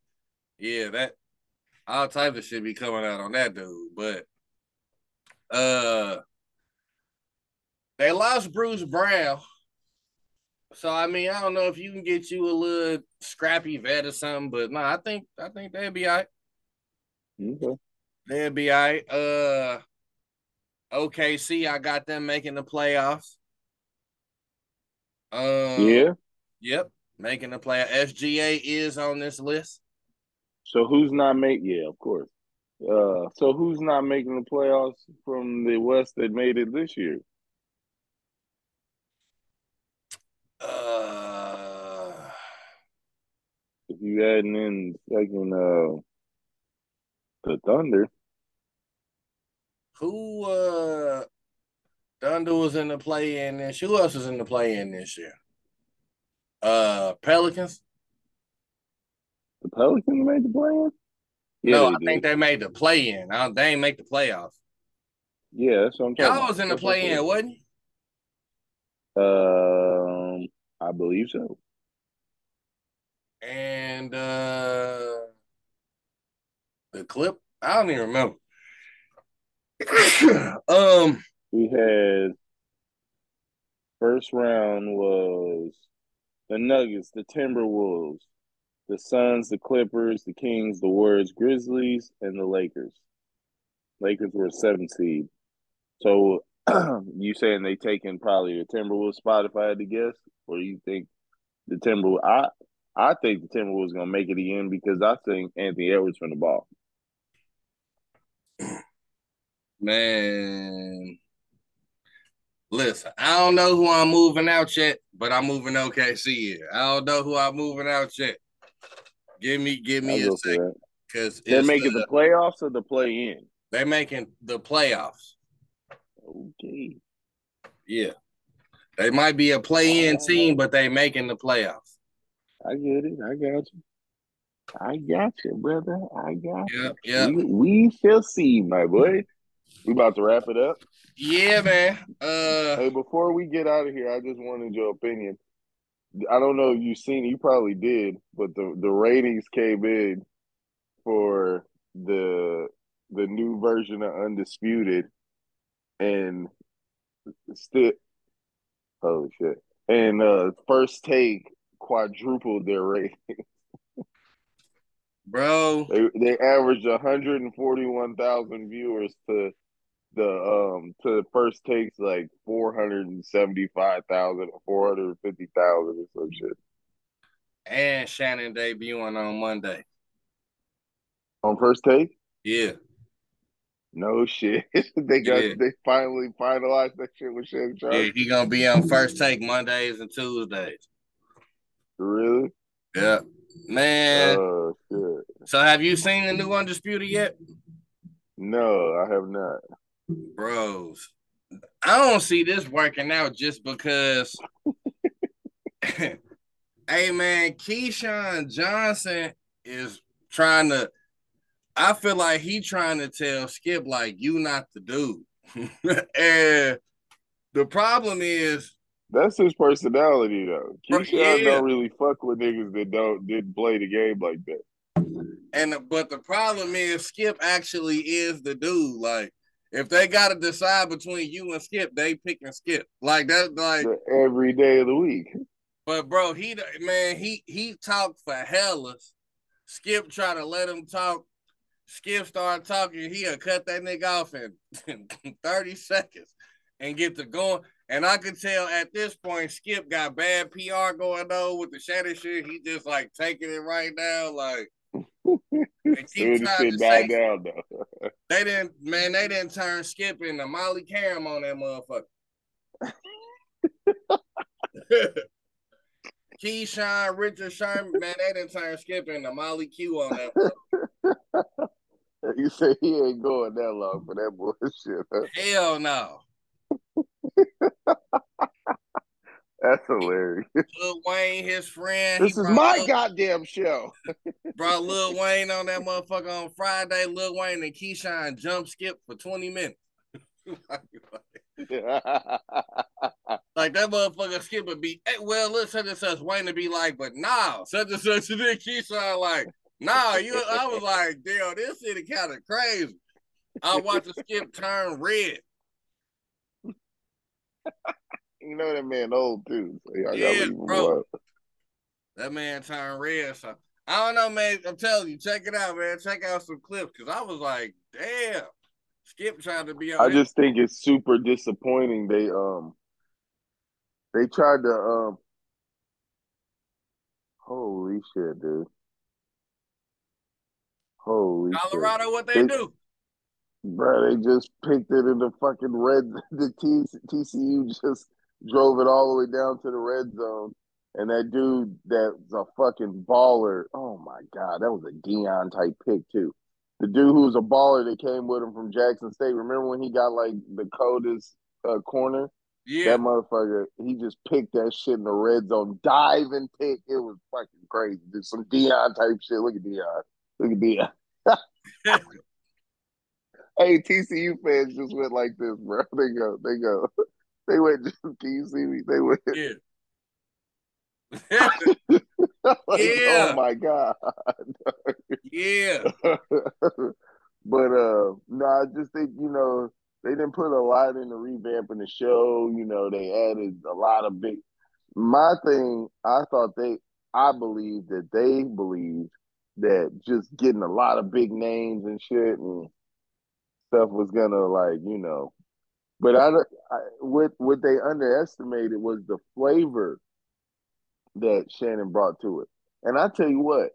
Yeah, that all type of shit be coming out on that dude. But uh they lost Bruce Brown. So I mean, I don't know if you can get you a little scrappy vet or something, but no, I think I think they'd be all right. Okay. They'll be all right. Uh OKC, I got them making the playoffs. Um, Yeah. Yep, making the play. SGA is on this list. So who's not make? Yeah, of course. Uh, so who's not making the playoffs from the West that made it this year? Uh, If you adding in second, uh, the Thunder. who uh Thunder was in the play in this. Who else was in the play in this year? Uh Pelicans. The Pelicans made the play-in? Yeah, no, I did. think they made the play in. They ain't make the playoffs. Yeah, that's what I'm talking Y'all was in the play in, wasn't you? Um, I believe so. And uh the clip, I don't even remember. um We had first round was the Nuggets, the Timberwolves, the Suns, the Clippers, the Kings, the Warriors, Grizzlies, and the Lakers. Lakers were a seven seed. So you saying they taking probably the Timberwolves spot if I had to guess, or you think the Timberwolves? I I think the Timberwolves gonna make it again because I think Anthony Edwards from the ball. Man, listen, I don't know who I'm moving out yet, but I'm moving OKC here. I don't know who I'm moving out yet. Give me, give me I'll a second, because They're making the playoffs or the play in. they're making the playoffs. Okay. Yeah, they might be a play-in oh. team, but they making the playoffs. I get it. I got you. I got you, brother. I got Yeah, you. yeah, We, we shall see, my boy. We about to wrap it up. yeah, man. Uh, Hey, before we get out of here, I just wanted your opinion. I don't know if you've seen it. You probably did, but the, the ratings came in for the the new version of Undisputed, and still, holy shit! And uh, first take quadrupled their rating. bro, They they averaged 141,000 viewers to the um to the first takes like 475,000 or 450,000 or some shit. and Shannon debuting on Monday. On first take? Yeah, No shit. they got Yeah. they finally finalized that shit with Shannon Sharpe. yeah, he gonna be on first take Mondays and Tuesdays. Really? Yeah, man. Oh shit. So have you seen the new Undisputed yet? No, I have not. Bros, I don't see this working out just because. hey man, Keyshawn Johnson is trying to. I feel like he trying to tell Skip like you not the dude, and the problem is That's his personality though. Keyshawn yeah. don't really fuck with niggas that don't didn't play the game like that. And but the problem is Skip actually is the dude. Like if they gotta decide between you and Skip, they picking Skip. Like that, like. Every day of the week. But bro, he man, he he talked for hellas. Skip try to let him talk. Skip start talking. He'll cut that nigga off in, in 30 seconds and get to going. And I could tell at this point, Skip got bad PR going on with the Shannon shit. He just like taking it right now, like and Soon as trying shit to died say down though. they didn't man, they didn't turn Skip into Molly Qerim on that motherfucker. Keyshawn, Richard Sherman, man, they didn't turn Skip into Molly Q on that. You say he ain't going that long for that bullshit. Huh? Hell no. That's hilarious. Lil Wayne, his friend. This is my goddamn show. Brought Lil Wayne on that motherfucker on Friday. Lil Wayne and Keyshawn jump skip for 20 minutes. Like that motherfucker Skip would be, hey, well, look, such and such Wayne to be like, but nah, such and such and then Keyshawn like, nah, you. I was like, damn, this city kind of crazy. I watched the Skip turn red. you know that man old too. So Yeah, gotta leave him bro. That man turned red. So I don't know, man. I'm telling you, check it out, man. Check out some clips because I was like, damn, Skip trying to be on. I his- just think it's super disappointing. They um they tried to um holy shit, dude. Holy Colorado, what they They- do? shit. Bro, they just picked it in the fucking red the T, TCU just drove it all the way down to the red zone. And that dude that's a fucking baller. Oh my god, that was a Deion type pick too. The dude who was a baller that came with him from Jackson State. Remember when he got like the coldest uh, corner? Yeah, That motherfucker, he just picked that shit in the red zone, dive and pick. It was fucking crazy. Did some Deion type shit. Look at Deion. Look at Deion. hey, TCU fans just went like this, bro. They go, they go. They went. Can you see me? They went. yeah. like, Yeah. Oh my god. yeah. but uh no, I just think, you know, they didn't put a lot into revamping the show. You know, they added a lot of big my thing, I thought they I believe that they believed that just getting a lot of big names and shit and stuff was gonna like, you know. But I, I what what they underestimated was the flavor that Shannon brought to it. And I tell you what,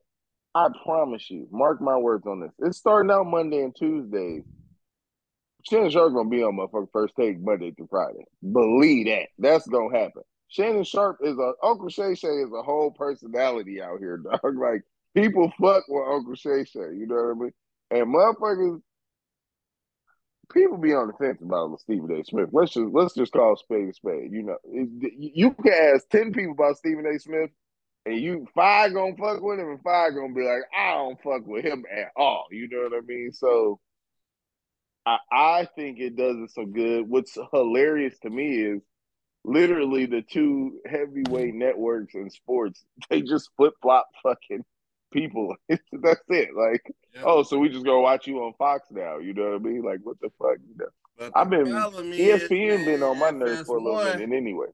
I promise you, mark my words on this. It's starting out Monday and Tuesday. Shannon Sharpe gonna be on motherfucking first take Monday through Friday. Believe that. That's gonna happen. Shannon Sharpe is a Uncle Shay Shay is a whole personality out here, dog. Like people fuck with Uncle Shay Shay, you know what I mean? And motherfuckers, people be on the fence about Stephen A. Smith. Let's just let's just call spade a spade. You know, you can ask ten people about Stephen A. Smith, and you five gonna fuck with him, and five gonna be like, I don't fuck with him at all. You know what I mean? So, I I think it does it some good. What's hilarious to me is literally the two heavyweight networks in sports. They just flip flop fucking people. That's it. Like, Yeah. oh, so we just gonna watch you on Fox now? You know what I mean? Like, what the fuck? You know? But I've been problem is, ESPN been on my nerves for a little FS1 anyway.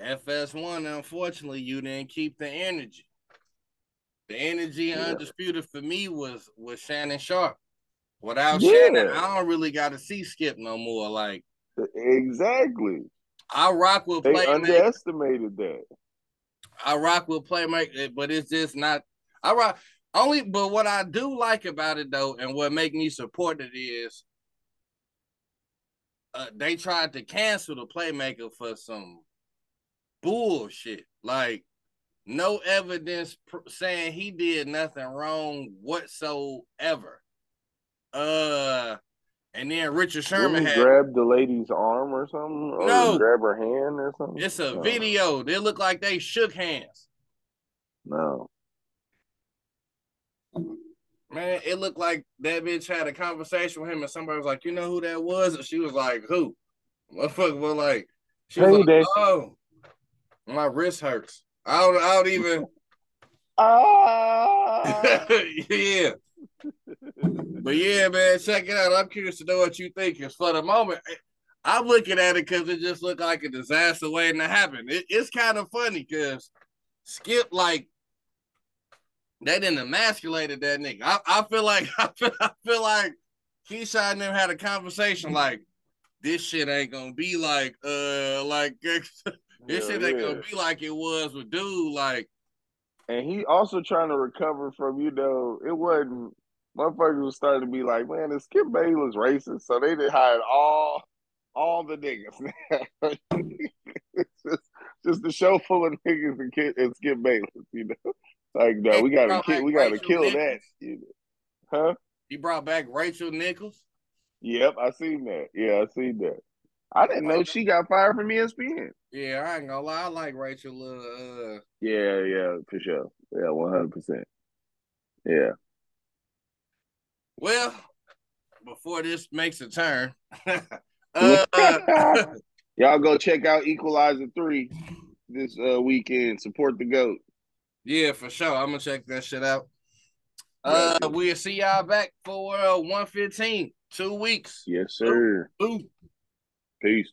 FS1, unfortunately, you didn't keep the energy. The energy Yeah. undisputed for me was was Shannon Sharpe. Without Yeah. Shannon, I don't really got to see Skip no more. Like Exactly. I rock with play. They underestimated that. I rock with playmaker, but it's just not. I rock only. But what I do like about it though, and what make me support it is, uh, they tried to cancel the playmaker for some bullshit. Like no evidence pr- saying he did nothing wrong whatsoever. Uh, and then Richard Sherman had grab the lady's arm or something, or No. grab her hand or something. it's a No. video. They look like they shook hands. No. Man, it looked like that bitch had a conversation with him, and somebody was like, "You know who that was?" And she was like, "Who?" Motherfucker was like, "She was Hey, like, oh, my wrist hurts. I don't, I don't even." Ah! yeah, but yeah, man, check it out. I'm curious to know what you think. Because for the moment, I'm looking at it because it just looked like a disaster waiting to happen. It, it's kind of funny because Skip like they didn't emasculated that nigga. I, I feel like I feel, I feel like Keyshawn and them had a conversation like this shit ain't gonna be like uh like this Yeah, shit ain't yeah. gonna be like it was with dude like And he also trying to recover from, you know, it wasn't motherfuckers was starting to be like, man, is Skip Bayless racist? So they did hire all all the niggas. just just a show full of niggas and, kid, and Skip Bayless, you know. Like no, we gotta kill we gotta Rachel kill that. Nichols. You know? Huh? he brought back Rachel Nichols. Yep, I seen that. Yeah, I seen that. I didn't know she got fired from ESPN. Yeah, I ain't gonna lie, I like Rachel. Uh, Yeah, yeah, for sure. Yeah, one hundred percent. Yeah. well, before this makes a turn, Uh, Y'all go check out Equalizer 3 this uh, weekend. Support the GOAT. Yeah, for sure. I'm gonna check that shit out. Uh, we'll see y'all back for uh 115, two weeks. Yes, sir. Ooh. Peace.